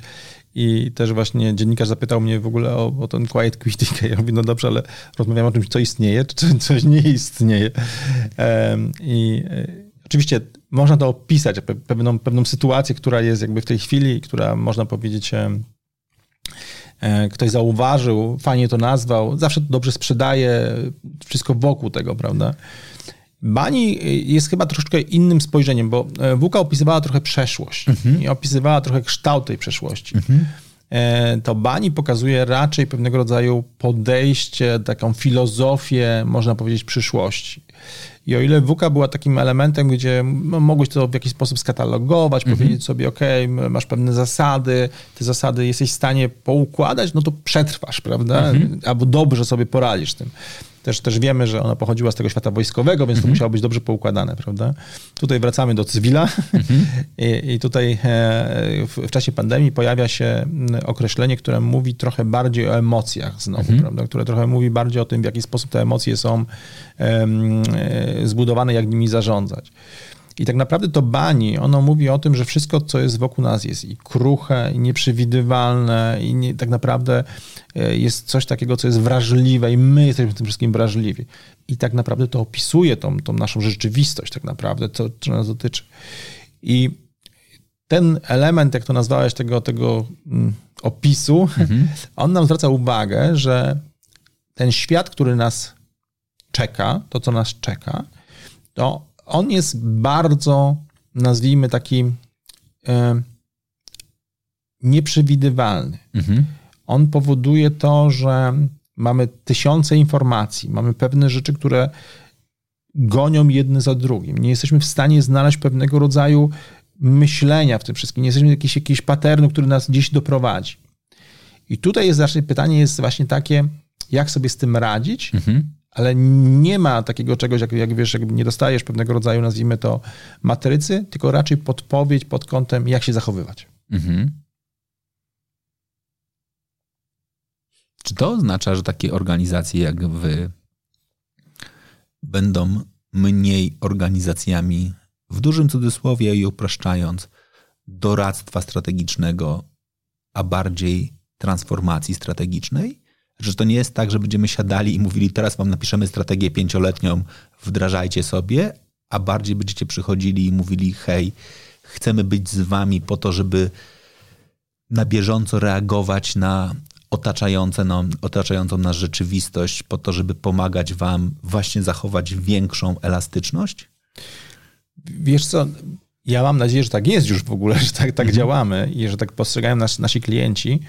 Speaker 2: i też właśnie dziennikarz zapytał mnie w ogóle o, o ten quiet quitting. <laughs> Ja mówię, no dobrze, ale rozmawiam o czymś, co istnieje, czy <laughs> coś nie istnieje. I e, oczywiście można to opisać, pewną, pewną sytuację, która jest jakby w tej chwili, która można powiedzieć e, ktoś zauważył, fajnie to nazwał, zawsze to dobrze sprzedaje, wszystko wokół tego, prawda? Bani jest chyba troszeczkę innym spojrzeniem, bo e, Wuka opisywała trochę przeszłość mhm. i opisywała trochę kształt tej przeszłości. Mhm. E, to Bani pokazuje raczej pewnego rodzaju podejście, taką filozofię, można powiedzieć, przyszłości. I o ile WUKA była takim elementem, gdzie mogłeś to w jakiś sposób skatalogować, mhm. powiedzieć sobie, ok, masz pewne zasady, te zasady jesteś w stanie poukładać, no to przetrwasz, prawda? Mhm. Albo dobrze sobie poradzisz tym. Też, też wiemy, że ona pochodziła z tego świata wojskowego, więc to mhm. musiało być dobrze poukładane, prawda? Tutaj wracamy do cywila mhm. <laughs> I, I, tutaj e, w, w, czasie pandemii pojawia się określenie, które mówi trochę bardziej o emocjach znowu, mhm. prawda? Które trochę mówi bardziej o tym, w jaki sposób te emocje są um, zbudowane, jak nimi zarządzać. I tak naprawdę to bani, ono mówi o tym, że wszystko, co jest wokół nas jest i kruche, i nieprzewidywalne, i nie, tak naprawdę e, jest coś takiego, co jest wrażliwe i my jesteśmy tym wszystkim wrażliwi. I tak naprawdę to opisuje tą, tą naszą rzeczywistość tak naprawdę, to, co nas dotyczy. I ten element, jak to nazwałeś, tego, tego mm, opisu, mhm. <laughs> on nam zwraca uwagę, że ten świat, który nas czeka, to co nas czeka, to on jest bardzo, nazwijmy taki e, nieprzewidywalny. Mhm. On powoduje to, że mamy tysiące informacji, mamy pewne rzeczy, które gonią jedne za drugim. Nie jesteśmy w stanie znaleźć pewnego rodzaju myślenia w tym wszystkim. Nie jesteśmy jakiś, jakiś paternu, który nas gdzieś doprowadzi. I tutaj jest zawsze pytanie jest właśnie takie, jak sobie z tym radzić mhm ale nie ma takiego czegoś, jak, jak wiesz, jak nie dostajesz pewnego rodzaju, nazwijmy to, matrycy, tylko raczej podpowiedź pod kątem, jak się zachowywać. Mhm.
Speaker 1: Czy to oznacza, że takie organizacje jak wy będą mniej organizacjami, w dużym cudzysłowie i upraszczając, doradztwa strategicznego, a bardziej transformacji strategicznej? Że to nie jest tak, że będziemy siadali i mówili, teraz wam napiszemy strategię pięcioletnią, wdrażajcie sobie, a bardziej będziecie przychodzili i mówili, hej, chcemy być z wami po to, żeby na bieżąco reagować na otaczające nam, otaczającą nas rzeczywistość, po to, żeby pomagać wam właśnie zachować większą elastyczność?
Speaker 2: Wiesz co, ja mam nadzieję, że tak jest już w ogóle, że tak, tak mhm. działamy i że tak postrzegają nas, nasi klienci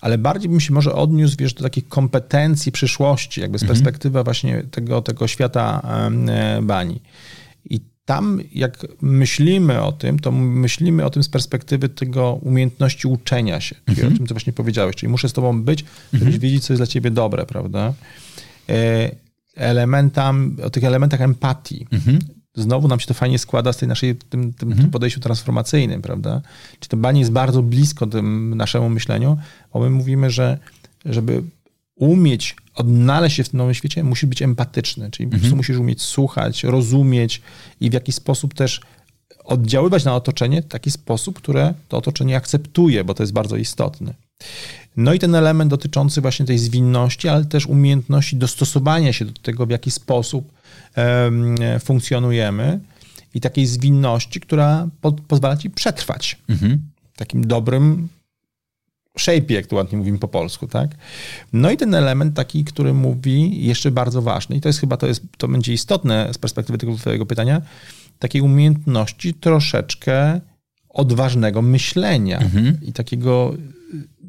Speaker 2: ale bardziej bym się może odniósł, wiesz, do takich kompetencji przyszłości, jakby z mhm. perspektywy właśnie tego, tego świata e, bani. I tam, jak myślimy o tym, to myślimy o tym z perspektywy tego umiejętności uczenia się, czyli mhm. o tym, co właśnie powiedziałeś, czyli muszę z tobą być, żebyś mhm. wiedzieć, co jest dla ciebie dobre, prawda? E, elementam, o tych elementach empatii. Mhm znowu nam się to fajnie składa z tej naszej, tym, tym, mhm. tym podejściu transformacyjnym, prawda? Czy to banie jest bardzo blisko tym naszemu myśleniu, bo my mówimy, że żeby umieć odnaleźć się w tym nowym świecie, musisz być empatyczny, czyli mhm. po prostu musisz umieć słuchać, rozumieć i w jakiś sposób też oddziaływać na otoczenie w taki sposób, które to otoczenie akceptuje, bo to jest bardzo istotne. No i ten element dotyczący właśnie tej zwinności, ale też umiejętności dostosowania się do tego, w jaki sposób funkcjonujemy. i takiej zwinności, która po, pozwala ci przetrwać. Mhm. Takim dobrym shape, jak tu ładnie mówimy po polsku, tak? No i ten element taki, który mówi, jeszcze bardzo ważny, i to jest chyba, to, jest, to będzie istotne z perspektywy tego twojego pytania, takiej umiejętności troszeczkę odważnego myślenia mhm. i takiego,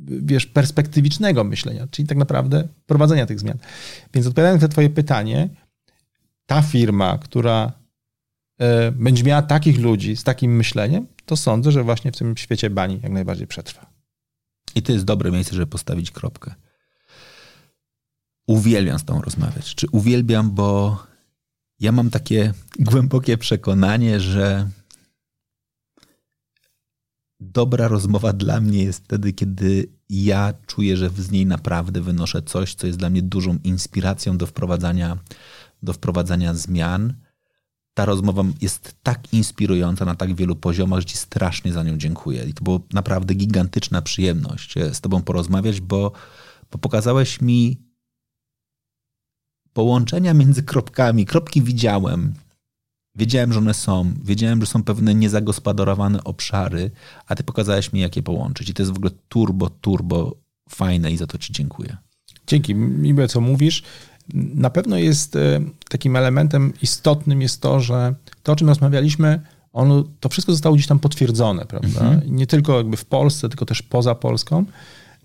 Speaker 2: wiesz, perspektywicznego myślenia, czyli tak naprawdę prowadzenia tych zmian. Więc odpowiadając na twoje pytanie, ta firma, która y, będzie miała takich ludzi z takim myśleniem, to sądzę, że właśnie w tym świecie bani jak najbardziej przetrwa.
Speaker 1: I to jest dobre miejsce, żeby postawić kropkę. Uwielbiam z tą rozmawiać. Czy uwielbiam, bo ja mam takie głębokie przekonanie, że dobra rozmowa dla mnie jest wtedy, kiedy ja czuję, że z niej naprawdę wynoszę coś, co jest dla mnie dużą inspiracją do wprowadzania, do wprowadzania zmian. Ta rozmowa jest tak inspirująca na tak wielu poziomach, że Ci strasznie za nią dziękuję. I to była naprawdę gigantyczna przyjemność e, z Tobą porozmawiać, bo, bo pokazałeś mi połączenia między kropkami. Kropki widziałem, Wiedziałem, że one są, wiedziałem, że są pewne niezagospodarowane obszary, a ty pokazałeś mi, jak je połączyć. I to jest w ogóle turbo, turbo fajne i za to ci dziękuję.
Speaker 2: Dzięki, miłe co mówisz. Na pewno jest e, takim elementem istotnym jest to, że to, o czym rozmawialiśmy, ono, to wszystko zostało gdzieś tam potwierdzone, prawda? Mhm. Nie tylko jakby w Polsce, tylko też poza Polską.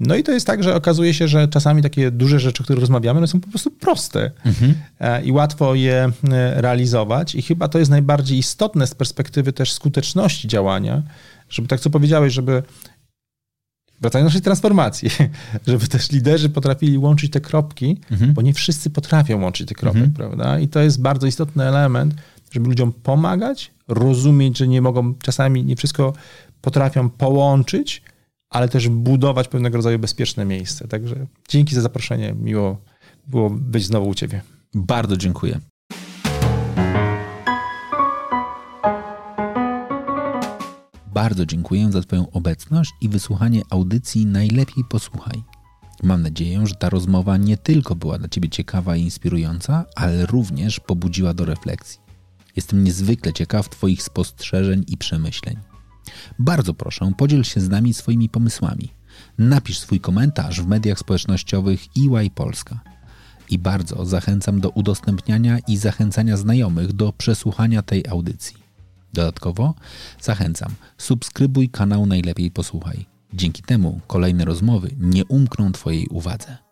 Speaker 2: No i to jest tak, że okazuje się, że czasami takie duże rzeczy, o których rozmawiamy, one są po prostu proste mhm. E, i łatwo je e, realizować. I chyba to jest najbardziej istotne z perspektywy też skuteczności działania, żeby tak co powiedziałeś, żeby wracając do naszej transformacji, <laughs> żeby też liderzy potrafili łączyć te kropki, mhm. bo nie wszyscy potrafią łączyć te kropki, mhm. prawda? I to jest bardzo istotny element, żeby ludziom pomagać, rozumieć, że nie mogą, czasami nie wszystko potrafią połączyć, ale też budować pewnego rodzaju bezpieczne miejsce. Także dzięki za zaproszenie. Miło było być znowu u Ciebie.
Speaker 1: Bardzo dziękuję. Bardzo dziękuję za Twoją obecność i wysłuchanie audycji Najlepiej Posłuchaj. Mam nadzieję, że ta rozmowa nie tylko była dla Ciebie ciekawa i inspirująca, ale również pobudziła do refleksji. Jestem niezwykle ciekaw Twoich spostrzeżeń i przemyśleń. Bardzo proszę, podziel się z nami swoimi pomysłami. Napisz swój komentarz w mediach społecznościowych EY Polska. I bardzo zachęcam do udostępniania i zachęcania znajomych do przesłuchania tej audycji. Dodatkowo zachęcam, subskrybuj kanał Najlepiej Posłuchaj. Dzięki temu kolejne rozmowy nie umkną Twojej uwadze.